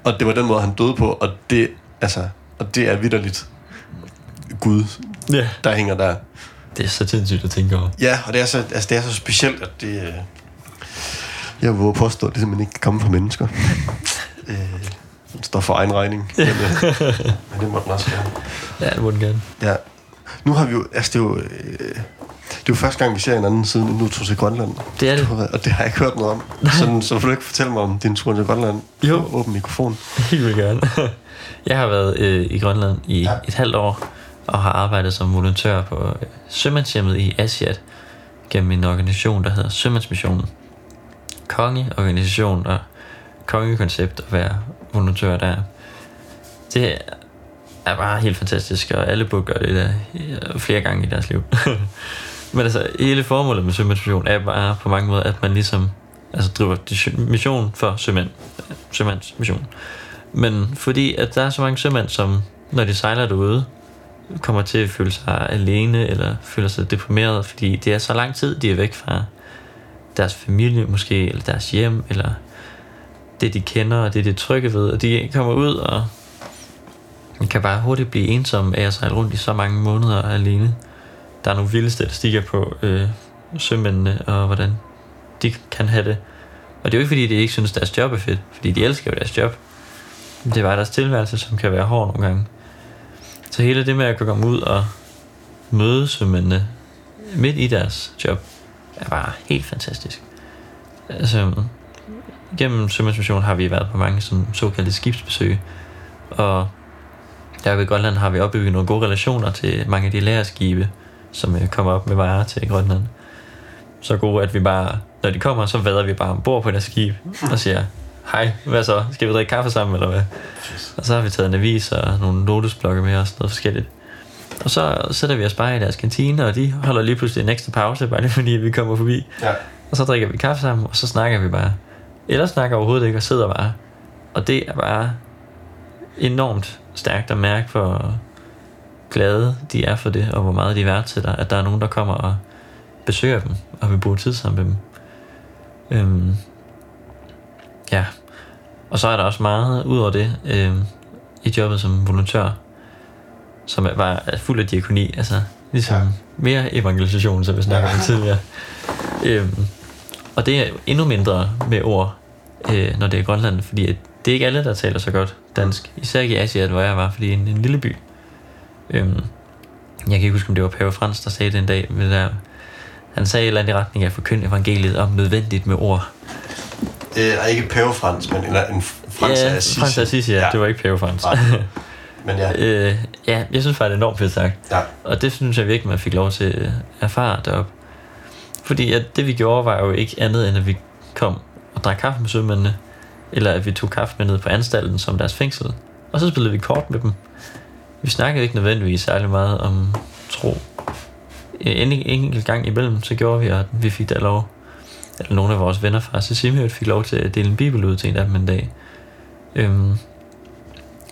og det var den måde, han døde på, og det, altså, og det er vidderligt Gud, ja. der hænger der. Det er så sindssygt at tænke over. Ja, og det er så, altså, det er så specielt, at det... Øh, jeg vil påstå, at det simpelthen ikke kan komme fra mennesker. øh, den står for egen regning. Men, øh, men det må den også gerne. Ja, det må den gerne. Ja. Nu har vi jo, altså det er jo, øh, Det er jo første gang, vi ser hinanden siden du tog til Grønland. Det er det. Og det har jeg ikke hørt noget om. Sådan, så vil du ikke fortælle mig om din tur til Grønland? Jo. På Åben mikrofon. Helt vildt gerne. Jeg har været øh, i Grønland i Ja. ja. et halvt år, og har arbejdet som volontør på øh, Sømandshjemmet i Asiat, gennem en organisation, der hedder Sømandsmissionen. Kongeorganisation og kongekoncept at være volontør der. Det er bare helt fantastisk, og alle burde gøre det der øh, flere gange i deres liv. Men altså, hele formålet med sømandsmission er bare på mange måder, at man ligesom altså driver mission for sømænd. Sømandsmission. Men fordi at der er så mange sømænd, som når de sejler derude, kommer til at føle sig alene, eller føler sig deprimeret, fordi det er så lang tid, de er væk fra deres familie måske, eller deres hjem, eller det de kender, og det de er trygge ved, og de kommer ud, og man kan bare hurtigt blive ensom af at sejle rundt i så mange måneder alene. Der er nogle vilde statistikker på øh, sømændene, og hvordan de kan have det. Og det er jo ikke fordi, de ikke synes, deres job er fedt, fordi de elsker jo deres job. Det er bare deres tilværelse, som kan være hård nogle gange. Så hele det med at kunne komme ud og møde sømændene midt i deres job, er bare helt fantastisk. Altså, gennem Sømandsmissionen har vi været på mange sådan, såkaldte skibsbesøg, og der ved Grønland har vi opbygget nogle gode relationer til mange af de lærerskibe, som øh, kommer op med varer til Grønland. Så gode, at vi bare, når de kommer, så vader vi bare ombord på deres skib og siger, hej, hvad så? Skal vi drikke kaffe sammen, eller hvad? Og så har vi taget en avis og nogle notusblokke med os, noget forskelligt. Og så sætter vi os bare i deres kantine, og de holder lige pludselig en ekstra pause, bare lige fordi vi kommer forbi. Ja. Og så drikker vi kaffe sammen, og så snakker vi bare. Eller snakker overhovedet ikke, og sidder bare. Og det er bare enormt stærkt at mærke, hvor glade de er for det, og hvor meget de værdsætter, at der er nogen, der kommer og besøger dem, og vil bruge tid sammen med dem. Øhm, ja. Og så er der også meget ud over det, øhm, i jobbet som volontør, som er er fuld af diakoni, altså ligesom Ja. mere evangelisation, som vi snakker om tidligere. Øhm, og det er endnu mindre med ord, øh, når det er Grønland, fordi at det er ikke alle, der taler så godt dansk. Især ikke i Asiat, hvor jeg var, fordi det er en, en lille by. Øhm, jeg kan ikke huske, om det var Pave Frans, der sagde det en dag. Det der, han sagde et eller andet i retning af at forkynde evangeliet om nødvendigt med ord. Det er ikke Pave Frans, men eller en Frans ja, Assisi. Frans Assisi, ja. Ja. ja. Det var ikke Pave Frans. Nej. Men ja, øh, ja, jeg synes faktisk, det er enormt fedt sagt. ja. Og det synes jeg virkelig, man fik lov til at erfare deroppe. Fordi at det vi gjorde var jo ikke andet end at vi kom og drak kaffe med sømændene. Eller at vi tog kaffe med ned på anstalten som deres fængsel. Og så spillede vi kort med dem. Vi snakkede ikke nødvendigvis særlig meget om tro. En enkelt gang imellem, så gjorde vi, at vi fik der lov. Eller nogle af vores venner fra Sisimiut fik lov til at dele en bibel ud til en af dem en dag. Øhm,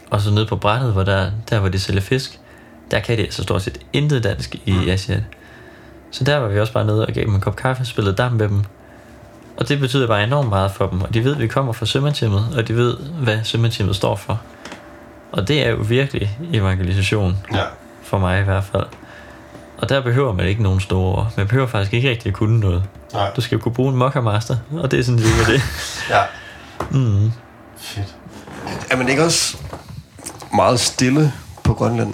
og så nede på brættet, hvor der, der hvor de sælger fisk, der kan de altså stort set intet dansk i Asien. Så der var vi også bare nede og gav dem en kop kaffe, spillede dam med dem. Og det betyder bare enormt meget for dem. Og de ved, at vi kommer fra sømandshjemmet, og de ved, hvad sømandshjemmet står for. Og det er jo virkelig evangelisation, ja. for mig i hvert fald. Og der behøver man ikke nogen store ord. Man behøver faktisk ikke rigtig at kunne noget. Nej. Du skal jo kunne bruge en Mokka Master, og det er sådan set det. Ja. Mm. Fedt. Er man ikke også meget stille på Grønland?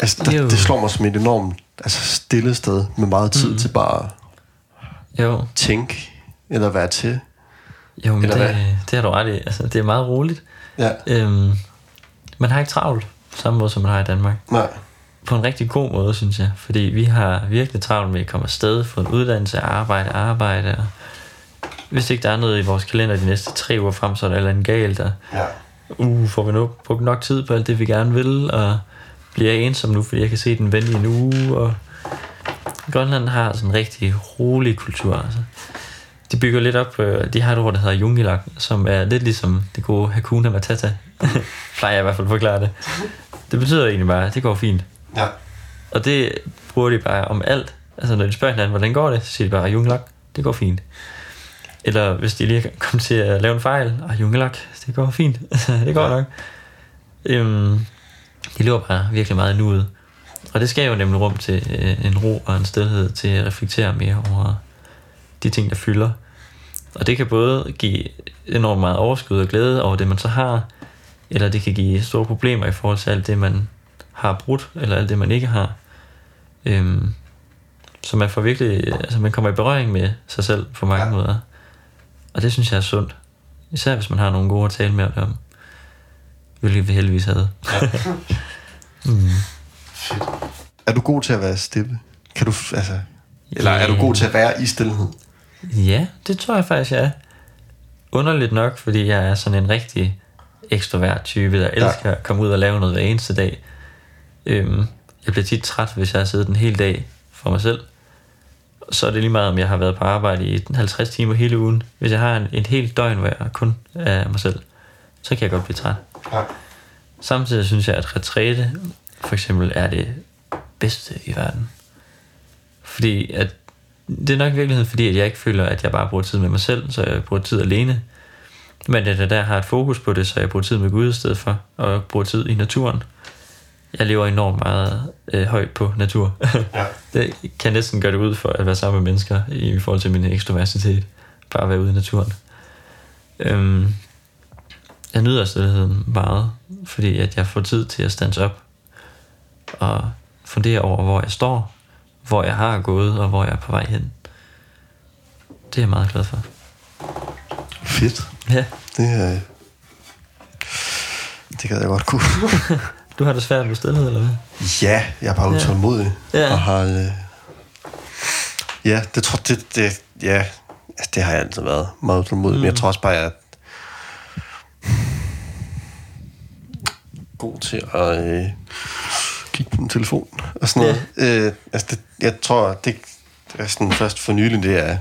Altså, der, Jo. det slår mig som et enormt altså, stille sted med meget tid mm. til bare Jo, tænke eller være til. jo men Eller det, hvad? det har du ret i. Altså, det er meget roligt. Ja. Øhm, man har ikke travlt på samme måde, som man har i Danmark. Nej. På en rigtig god måde, synes jeg. Fordi vi har virkelig travlt med at komme afsted, få en uddannelse, arbejde, arbejde. Og hvis ikke der er noget i vores kalender de næste tre uger frem, så er der eller andet galt. Og, Ja. uh, får vi nu brugt nok tid på alt det, vi gerne vil, og bliver jeg ensom nu, fordi jeg kan se den ven i en uge, og Grønland har sådan en rigtig rolig kultur, altså. De bygger lidt op, øh, de har et ord, der hedder Jungilak, som er lidt ligesom det gode Hakuna Matata. Plejer jeg i hvert fald at forklare det. Det betyder egentlig bare, at det går fint. Ja. Og det bruger de bare om alt. Altså når de spørger hinanden, hvordan går det, så siger de bare, Jungelak, det går fint. Eller hvis de lige kommer til at lave en fejl, ah, Jungelak, det går fint. det går Ja. nok. Øhm, de lever bare virkelig meget nuet. Og det skaber nemlig rum til øh, en ro og en stillhed til at reflektere mere over de ting, der fylder. Og det kan både give enormt meget overskud og glæde over det, man så har, eller det kan give store problemer i forhold til alt det, man har brudt, eller alt det, man ikke har. Øhm, Så man får virkelig, altså man kommer i berøring med sig selv på mange Ja. ja. måder. Og det synes jeg er sundt. Især hvis man har nogle gode at tale med om. Hvilket vi heldigvis havde. mm. Er du god til at være stille? Kan du, altså, eller er du god til at være i stillhed? Ja, det tror jeg faktisk, jeg er. Underligt nok, fordi jeg er sådan en rigtig ekstrovert type, der elsker at komme ud og lave noget hver eneste dag. Øhm, jeg bliver tit træt, hvis jeg har siddet en hel dag for mig selv. Så er det lige meget, om jeg har været på arbejde i 50 timer hele ugen. Hvis jeg har en, et helt døgn, hvor jeg kun er mig selv, så kan jeg godt blive træt. Ja. Samtidig synes jeg, at retræte for eksempel er det bedste i verden. Fordi at, det er nok i virkeligheden, fordi at jeg ikke føler, at jeg bare bruger tid med mig selv, så jeg bruger tid alene. Men at jeg der har et fokus på det, så jeg bruger tid med Gud i stedet for, og bruger tid i naturen. Jeg lever enormt meget øh, højt på natur. Ja. det kan næsten gøre det ud for at være sammen med mennesker i forhold til min ekstroversitet. Bare at være ude i naturen. Øhm, jeg nyder stillheden meget, fordi at jeg får tid til at stands op og fundere over, hvor jeg står, hvor jeg har gået, og hvor jeg er på vej hen. Det er jeg meget glad for. Fedt. Ja, Det, øh, det gad jeg godt kunne. du har det svært med stillhed, eller hvad? ja, jeg er bare utålmodig. Ja. Og har... Øh, ja, det tror det, det, ja, altså, det har jeg altid været meget utålmodig. Mm. Men jeg tror også bare, jeg er god til at øh, min telefon og sådan noget. Øh, altså det, jeg tror, det, er sådan først for nylig, det er,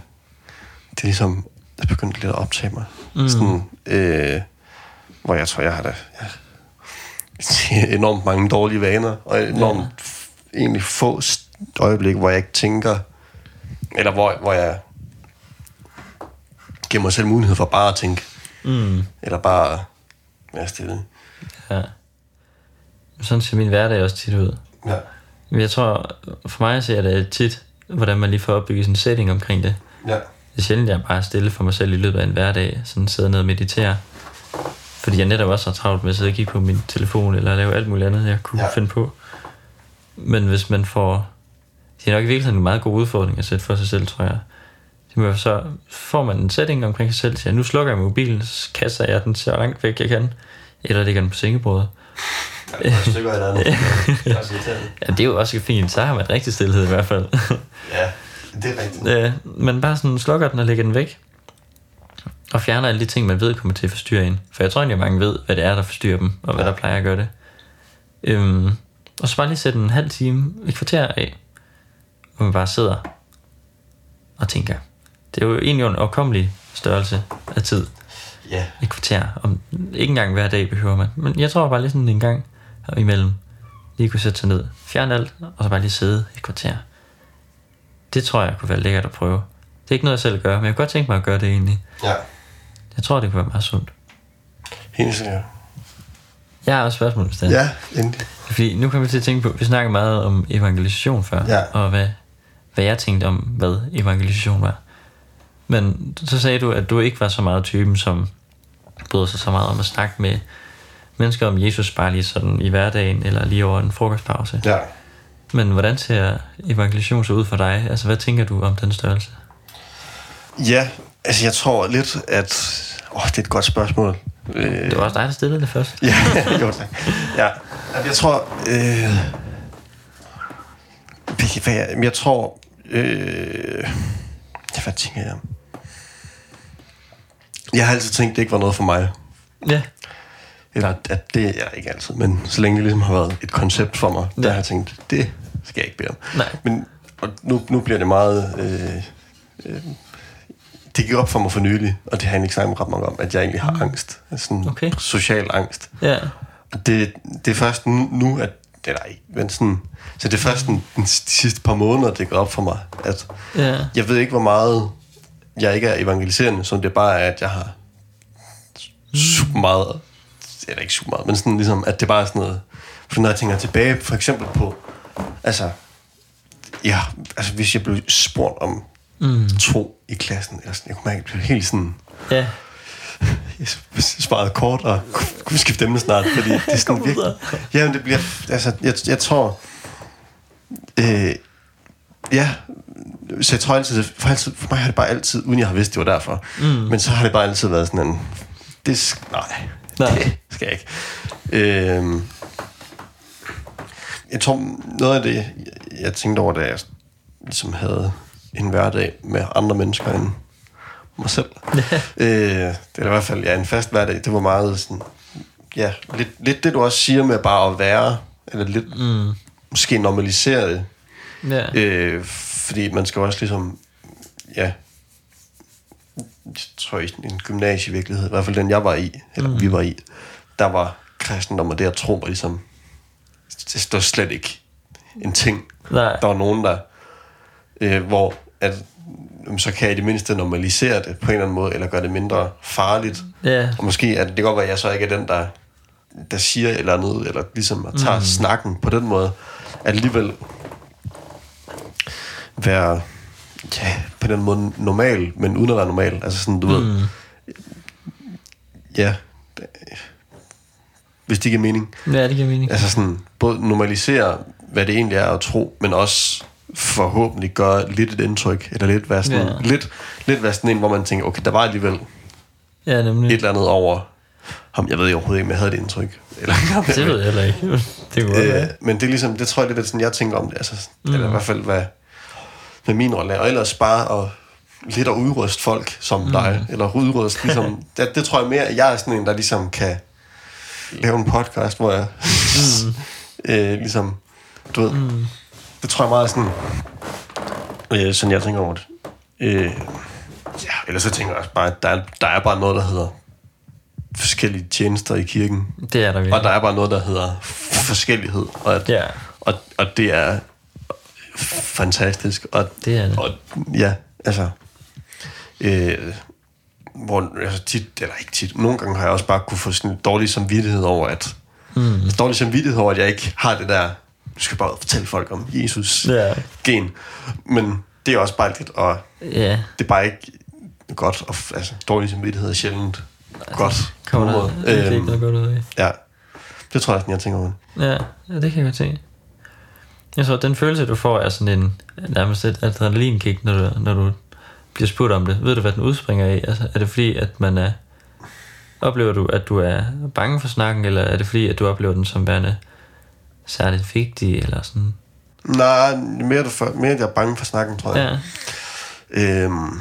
det er ligesom, det begyndte lidt at optage mig. Mm. Sådan, øh, hvor jeg tror, jeg har da jeg, enormt mange dårlige vaner, og enormt ja. egentlig få øjeblikke, hvor jeg ikke tænker, eller hvor, hvor jeg giver mig selv mulighed for bare at tænke, Mm. eller bare være stille. Ja. Sådan ser min hverdag også tit ud. Ja. Men jeg tror, for mig ser det tit, hvordan man lige får opbygget sådan en setting omkring det. Ja. Det er sjældent, jeg bare er stille for mig selv i løbet af en hverdag, sådan sidder ned og mediterer. Fordi jeg netop også har travlt med at sidde og kigge på min telefon, eller lave alt muligt andet, jeg kunne Ja. finde på. Men hvis man får... Det er nok i virkeligheden en meget god udfordring at sætte for sig selv, tror jeg. Det så får man en setting omkring sig selv, siger, nu slukker jeg mobilen, så kaster jeg den så langt væk jeg kan, eller lægger den på sengebordet. Ja, det er et stykke af et andet. Ja, det er jo også fint, så har man rigtig stillhed i hvert fald. ja, det er rigtigt. Øh, men bare sådan slukker den og lægger den væk. Og fjerner alle de ting, man ved kommer til at forstyrre en. For jeg tror egentlig, at mange ved, hvad det er, der forstyrrer dem, og hvad Ja. der plejer at gøre det. Øhm, og så bare lige sætte en halv time, et kvarter af, hvor man bare sidder og tænker. Det er jo egentlig en overkommelig størrelse af tid. Ja. Et kvarter. Om, ikke engang hver dag behøver man. Men jeg tror bare lige sådan en gang imellem. Lige kunne sætte sig ned, fjerne alt, og så bare lige sidde et kvarter. Det tror jeg kunne være lækkert at prøve. Det er ikke noget, jeg selv gør, men jeg kunne godt tænke mig at gøre det egentlig. Ja. Jeg tror, det kunne være meget sundt. Helt sikkert. Jeg har også spørgsmål, hvis det er. Ja, endelig. Fordi nu kommer vi til at tænke på, vi snakker meget om evangelisation før, Ja. og hvad, hvad jeg tænkte om, hvad evangelisation var. Men så sagde du, at du ikke var så meget typen, som bryder sig så meget om at snakke med mennesker om Jesus bare lige sådan i hverdagen, eller lige over en frokostpause. Ja. Men hvordan ser evangelisation så ud for dig? Altså, hvad tænker du om den størrelse? Ja, altså jeg tror lidt, at... Åh, det er et godt spørgsmål. Øh, Det var også dig, der stillede det først. Ja, jo tak. Ja, jeg tror... Øh, hvad, jeg, jeg tror... Øh, hvad tænker jeg? Jeg har altid tænkt, det ikke var noget for mig. Ja. Eller at det er ikke altid, men så længe det ligesom har været et koncept for mig, der Ja. har jeg tænkt, det skal jeg ikke bede om. Nej. Men og nu, nu bliver det meget... Øh, øh, det gik op for mig for nylig, og det har jeg egentlig ikke snakket ret mange om, at jeg egentlig har angst. Sådan Mm. Okay. social angst. Ja. Og Det, det er først nu, at det er ikke, men sådan, så det er først den, den, de sidste par måneder, det går op for mig, at Ja. jeg ved ikke, hvor meget jeg ikke er evangeliserende, som det bare er, at jeg har super meget, eller ikke super meget, men sådan ligesom, at det bare er sådan noget, for når jeg tænker tilbage, for eksempel på, altså, ja, altså hvis jeg blev spurgt om Mm. tro i klassen, eller sådan, jeg kunne mærke, at jeg blev helt sådan, Ja. jeg sparede kort og kunne- skifte emne snart, fordi det er sådan virkelig... videre. Jamen, det bliver... Altså, jeg, jeg tror... Øh, ja, så jeg tror altid, for, altid, for mig har det bare altid, uden jeg har vidst, det var derfor, mm. men så har det bare altid været sådan en, det, nej, Nej. det skal jeg ikke. Øhm, jeg tror, noget af det, jeg, tænkte over, da jeg ligesom havde en hverdag med andre mennesker end mig selv. øh, det er i hvert fald ja, en fast hverdag. Det var meget sådan, ja, lidt, lidt det, du også siger med bare at være, eller lidt mm. måske normalisere det. Ja. Øh, fordi man skal også ligesom, ja, jeg tror i en gymnasievirkelighed, i hvert fald den jeg var i, eller mm. vi var i, der var kristendom og det at tro var ligesom, det står slet ikke en ting. Nej. Der var nogen, der, øh, hvor at, så kan jeg i det mindste normalisere det på en eller anden måde, eller gøre det mindre farligt. Ja. Og måske, at det kan godt være, at jeg så ikke er den, der, der siger et eller andet, eller ligesom at tager mm. snakken på den måde, at alligevel være ja, på den måde normal, men uden at være normal. Altså sådan, du mm. ved, ja, hvis det giver mening. Ja, det giver mening. Altså sådan, både normalisere, hvad det egentlig er at tro, men også forhåbentlig gøre lidt et indtryk, eller lidt være sådan, Ja. lidt, lidt være sådan en, hvor man tænker, okay, der var alligevel Ja, nemlig. et eller andet over ham. Jeg ved jo overhovedet ikke, om jeg havde det indtryk. Eller, Det ved jeg heller ikke. Det kunne øh, være. men det er ligesom, det tror jeg lidt, at sådan, jeg tænker om det. Altså, mm. Eller i hvert fald, hvad, hvad min rolle er. Og ellers bare at, lidt at udryste folk som mm. dig. Eller udryste, ligesom, det, det tror jeg mere, at jeg er sådan en, der ligesom kan lave en podcast, hvor jeg mm. øh, ligesom, du ved, mm. det tror jeg meget er sådan, øh, sådan jeg tænker over det. Øh, ja, ellers så tænker jeg også bare, at der er, der er bare noget, der hedder forskellige tjenester i kirken. Det er der virkelig. Og der er bare noget, der hedder forskellighed. Og, at, Ja. og, og det er fantastisk. Og, Det er det. Og, ja, altså... Øh, hvor, altså tit, eller ikke tit, nogle gange har jeg også bare kunne få sådan en dårlig samvittighed over, at... Mm. Dårlig samvittighed over, at jeg ikke har det der... Du skal bare fortælle folk om Jesus Ja. gen. Men det er også bare lidt, og Ja. det er bare ikke godt. Og, altså, dårlig samvittighed er sjældent godt. Kommer der en måde. virkelig ikke Øhm, noget godt ud af. Ja, det tror jeg jeg tænker over. det. Ja, ja, det kan jeg godt se. Jeg tror, den følelse, du får, er sådan en nærmest et adrenalinkick, når du, når du bliver spurgt om det. Ved du, hvad den udspringer af? Altså, er det fordi, at man er... Oplever du, at du er bange for snakken, eller er det fordi, at du oplever den som værende særligt vigtig, eller sådan? Nej, mere, for, mere at jeg er bange for snakken, tror jeg. Ja, Øhm,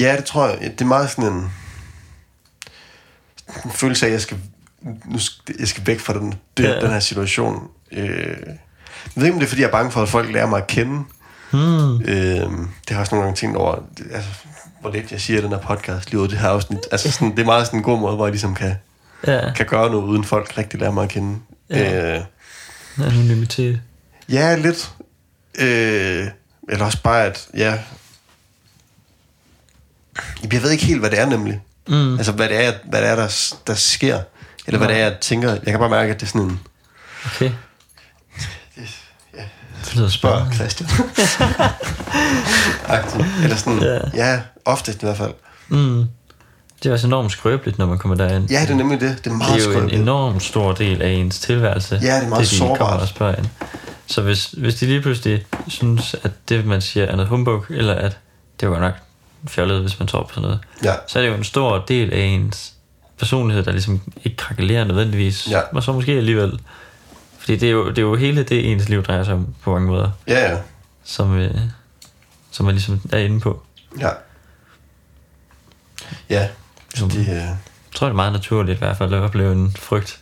ja, det tror jeg. Det er meget sådan en, en følelse af, at jeg skal, nu skal, jeg skal væk fra den, det, Ja. ja. den her situation. Øh, jeg ved ikke, om det er, fordi jeg er bange for, at folk lærer mig at kende. Hmm. Øhm, det har jeg også nogle gange tænkt over, altså, hvor lidt jeg siger i den her podcast, lige ud det her afsnit. Altså, sådan, det er meget sådan en god måde, hvor jeg ligesom kan, ja, kan gøre noget, uden folk rigtig lærer mig at kende. Ja. Øh, anonymitet. Ja, lidt. Øh, eller også bare, at ja... Jeg ved ikke helt, hvad det er nemlig. Mm. Altså, hvad det er, hvad det er der, der sker. Eller hvad det er, jeg tænker. Jeg kan bare mærke, at det er sådan en... Okay. Det lyder Spørg. Christian. Eller sådan... Ja. Ja, oftest i hvert fald. Mm. Det er også enormt skrøbeligt, når man kommer derind. Ja, det er nemlig det. Det er meget det er jo en skrøbeligt. enormt stor del af ens tilværelse. Ja, det er meget det, de sårbart. og spørger ind. Så hvis, hvis de lige pludselig synes, at det, man siger, er noget humbug, eller at det var nok fjollet, hvis man tror på sådan noget, Ja. så er det jo en stor del af ens personlighed, der ligesom ikke krakelerer nødvendigvis. Ja. Og så måske alligevel. Fordi det er, jo, det er jo hele det, ens liv drejer sig om på mange måder, Ja, ja. som, øh, som man ligesom er inde på. Ja. Ja. Som- Det, øh, Jeg tror, det er meget naturligt i hvert fald at opleve en frygt.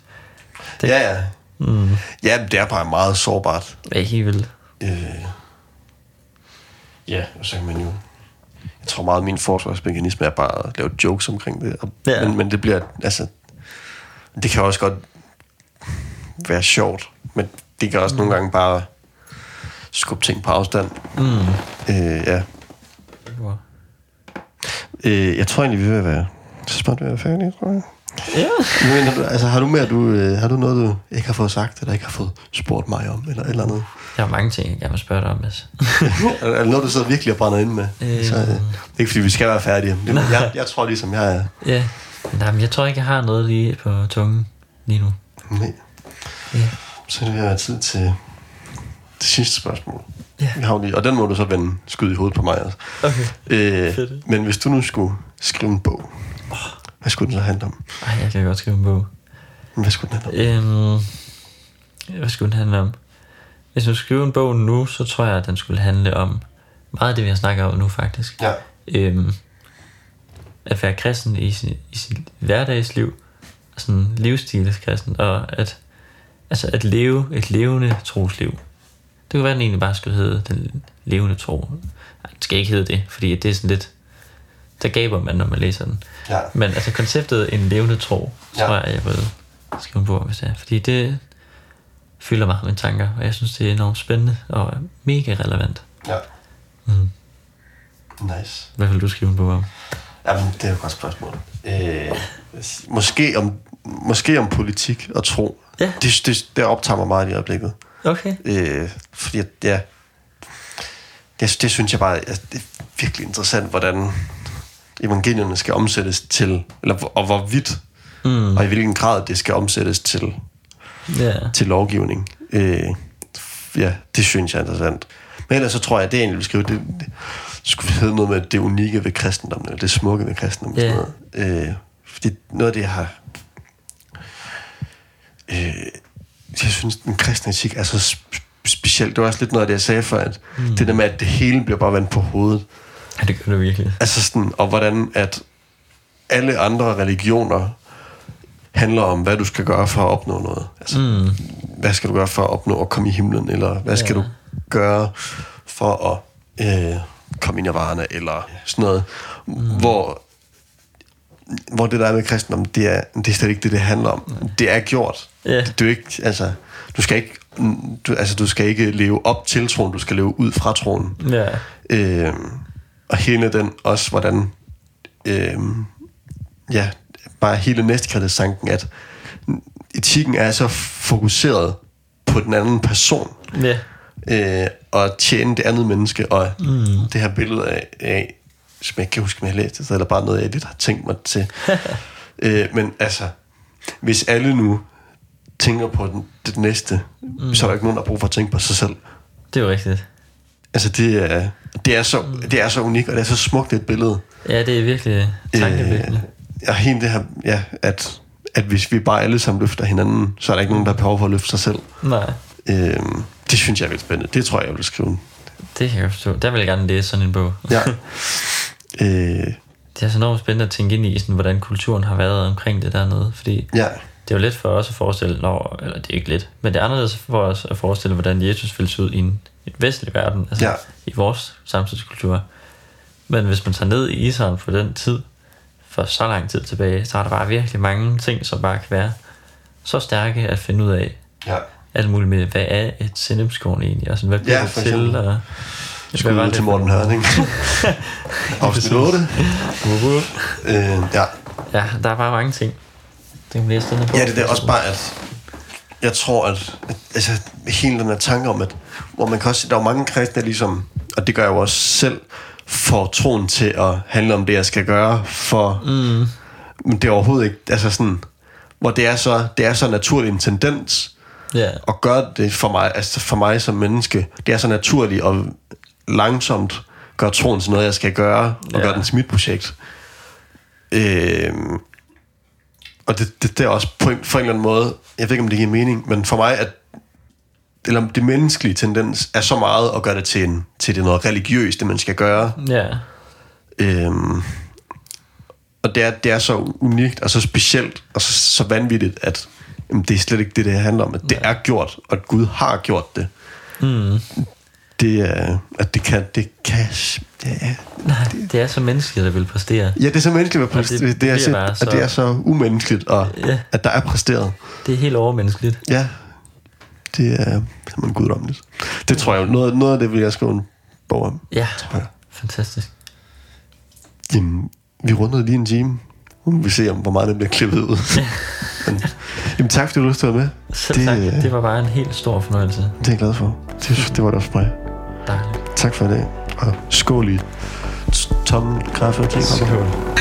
Det- ja, ja. Mm. Ja, det er bare meget sårbart. Er helt vildt. Øh, ja, og så kan man jo... Jeg tror meget, at min forsvarsmekanisme er bare at lave jokes omkring det. Og, Ja. ja. men, men det bliver... Altså, det kan også godt være sjovt, men det kan også mm. nogle gange bare skubbe ting på afstand. Mm. Øh, ja. Wow. Øh, jeg tror egentlig, vi vil være... Så snart vi er færdige, tror jeg. Ja. Men, altså, har du mere, du, øh, har du noget, du ikke har fået sagt, eller ikke har fået spurgt mig om, eller eller andet? Jeg har mange ting, jeg gerne vil spørge dig om, Mads. er, er der noget, du sidder virkelig og brænder ind med? Øh. Så, øh, det er ikke, fordi vi skal være færdige. Det, jeg, jeg tror ligesom, jeg er... Ja. Nej, men jeg tror ikke, jeg har noget lige på tungen lige nu. Nej. Ja. Så er det være tid til det sidste spørgsmål. Har jo lige, og den må du så vende skyde i hovedet på mig. Altså. Okay. Øh, Fedt. men hvis du nu skulle skrive en bog, hvad skulle den så handle om? Ej, jeg kan godt skrive en bog. Hvad skulle den handle om? Øhm, hvad skulle den handle om? Hvis man skriver en bog nu, så tror jeg, at den skulle handle om meget af det, vi har snakket om nu faktisk. Ja. Øhm, at være kristen i sin, i sin hverdagsliv, sådan livsstilskristen, og at, altså at leve et levende trosliv. Det kunne være, at den egentlig bare skulle hedde den levende tro. Nej, den skal ikke hedde det, fordi det er sådan lidt, der gaber man, når man læser den. Ja. Men altså konceptet en levende tro, Ja. tror jeg, jeg vil skrive en bog om, hvis det er. Fordi det fylder meget mine tanker, og jeg synes, det er enormt spændende og mega relevant. ja. Mm. Nice. Hvad vil du skrive en bog om? Jamen, det er jo et godt spørgsmål. Øh, måske, om, måske om politik og tro. Ja. Det, det, det optager mig meget i øjeblikket. Okay. Øh, fordi ja, det, det synes jeg bare, det er virkelig interessant, hvordan evangelierne skal omsættes til, eller hvor- og hvorvidt, Mm. og i hvilken grad det skal omsættes til, Ja. til lovgivning. Øh, ja, det synes jeg er interessant. Men ellers så tror jeg, at det egentlig vil skrive, det, det skulle hedde noget med det unikke ved kristendommen, eller det smukke ved kristendommen. Sådan noget. Øh, fordi noget af det, jeg har... Øh, jeg synes, den kristne etik er så sp- specielt. Det var også lidt noget af det, jeg sagde før, at mm. det der med, at det hele bliver bare vendt på hovedet. ja, det gør det virkelig. Altså sådan, og hvordan at alle andre religioner handler om, hvad du skal gøre for at opnå noget. Altså, Mm. hvad skal du gøre for at opnå at komme i himlen, eller hvad skal Ja. du gøre for at øh, komme i nirvana, eller sådan noget. Mm. Hvor, hvor det der er med kristendom, det er, det er slet ikke det, det handler om. Det er gjort. Det, du, ikke, altså, du, skal ikke, du, altså, du skal ikke leve op til troen, du skal leve ud fra troen. Ja. Øh, og hele den også, hvordan øh, ja, bare hele næstekreditstanken, at etikken er så fokuseret på den anden person, Ja. øh, og tjene det andet menneske, og mm. det her billede af, af, som jeg ikke kan huske, om jeg har læst det, så er der bare noget, jeg lidt har tænkt mig til. øh, men altså, hvis alle nu tænker på den, det næste, mm. så er der ikke nogen, der har brug for at tænke på sig selv. Det er jo rigtigt. Altså, det er, det er, så, det er så unikt, og det er så smukt et billede. Ja, det er virkelig tankevækkende. Øh, og hele det her, ja, at, at hvis vi bare alle sammen løfter hinanden, så er der ikke nogen, der har behov for at løfte sig selv. Nej, Øh, det synes jeg er vildt spændende. Det tror jeg, jeg vil skrive. det kan jeg forstå. Der vil jeg gerne læse sådan en bog. Ja. øh, Det er så enormt spændende at tænke ind i, sådan, hvordan kulturen har været omkring det dernede. Fordi ja. Det er jo let for os at forestille, når, eller det er ikke let, men det er anderledes for os at forestille, hvordan Jesus ville se ud i en, en vestlig verden, altså Ja. i vores samtidskultur. Men hvis man tager ned i Israel på den tid, for så lang tid tilbage, så er der bare virkelig mange ting, som bare kan være så stærke at finde ud af. ja. Alt muligt med, hvad er et sennepskorn egentlig, og sådan, hvad bliver Ja, det for til, og Skud ud til for- Morten Hørning. Afsnit 8. Øh, ja. Ja, der er bare mange ting. Her bog. ja, det er det også bare, at jeg tror, at, at altså, hele den her tanke om, at hvor man kan også, der er jo mange kristne, der ligesom, og det gør jeg jo også selv, får troen til at handle om det, jeg skal gøre, for, mm. men det er overhovedet ikke, altså sådan, hvor det er så, det er så naturlig en tendens, Ja, at gøre det for mig, altså for mig som menneske, det er så naturligt og langsomt gøre troen til noget, jeg skal gøre, og Ja. gøre den til mit projekt. Øhm, og det, det, det er også på en, for en eller anden måde, jeg ved ikke, om det giver mening, men for mig, at eller det menneskelige tendens er så meget at gøre det til, en, til det noget religiøst, det man skal gøre. ja, Øhm, og det er, det er så unikt og så specielt og så, så vanvittigt, at jamen, det er slet ikke det, det handler om. At det er gjort, og at Gud har gjort det. mm. Det er, at det kan, det kan, det er, Nej, det er så menneskeligt at vil præstere. ja, det er så menneskeligt, at Og det det, det, er, så, så- det er så umenneskeligt, og Ja. at der er præsteret. Det er helt overmenneskeligt. Ja, det er simpelthen guddommeligt. Det tror jeg, noget, noget af det vil jeg skrive en bog om. Ja, Tror jeg. fantastisk. Jamen, vi rundede lige en time. Nu må vi se, om hvor meget det bliver klippet ud. Men, jamen, tak fordi du lyst til at være med. Selv Det, tak, øh, det var bare en helt stor fornøjelse. Det er jeg glad for. Det, det var det også mig. Dejligt. Tak for dag. Og skål i tomme kaffe og te. Skål.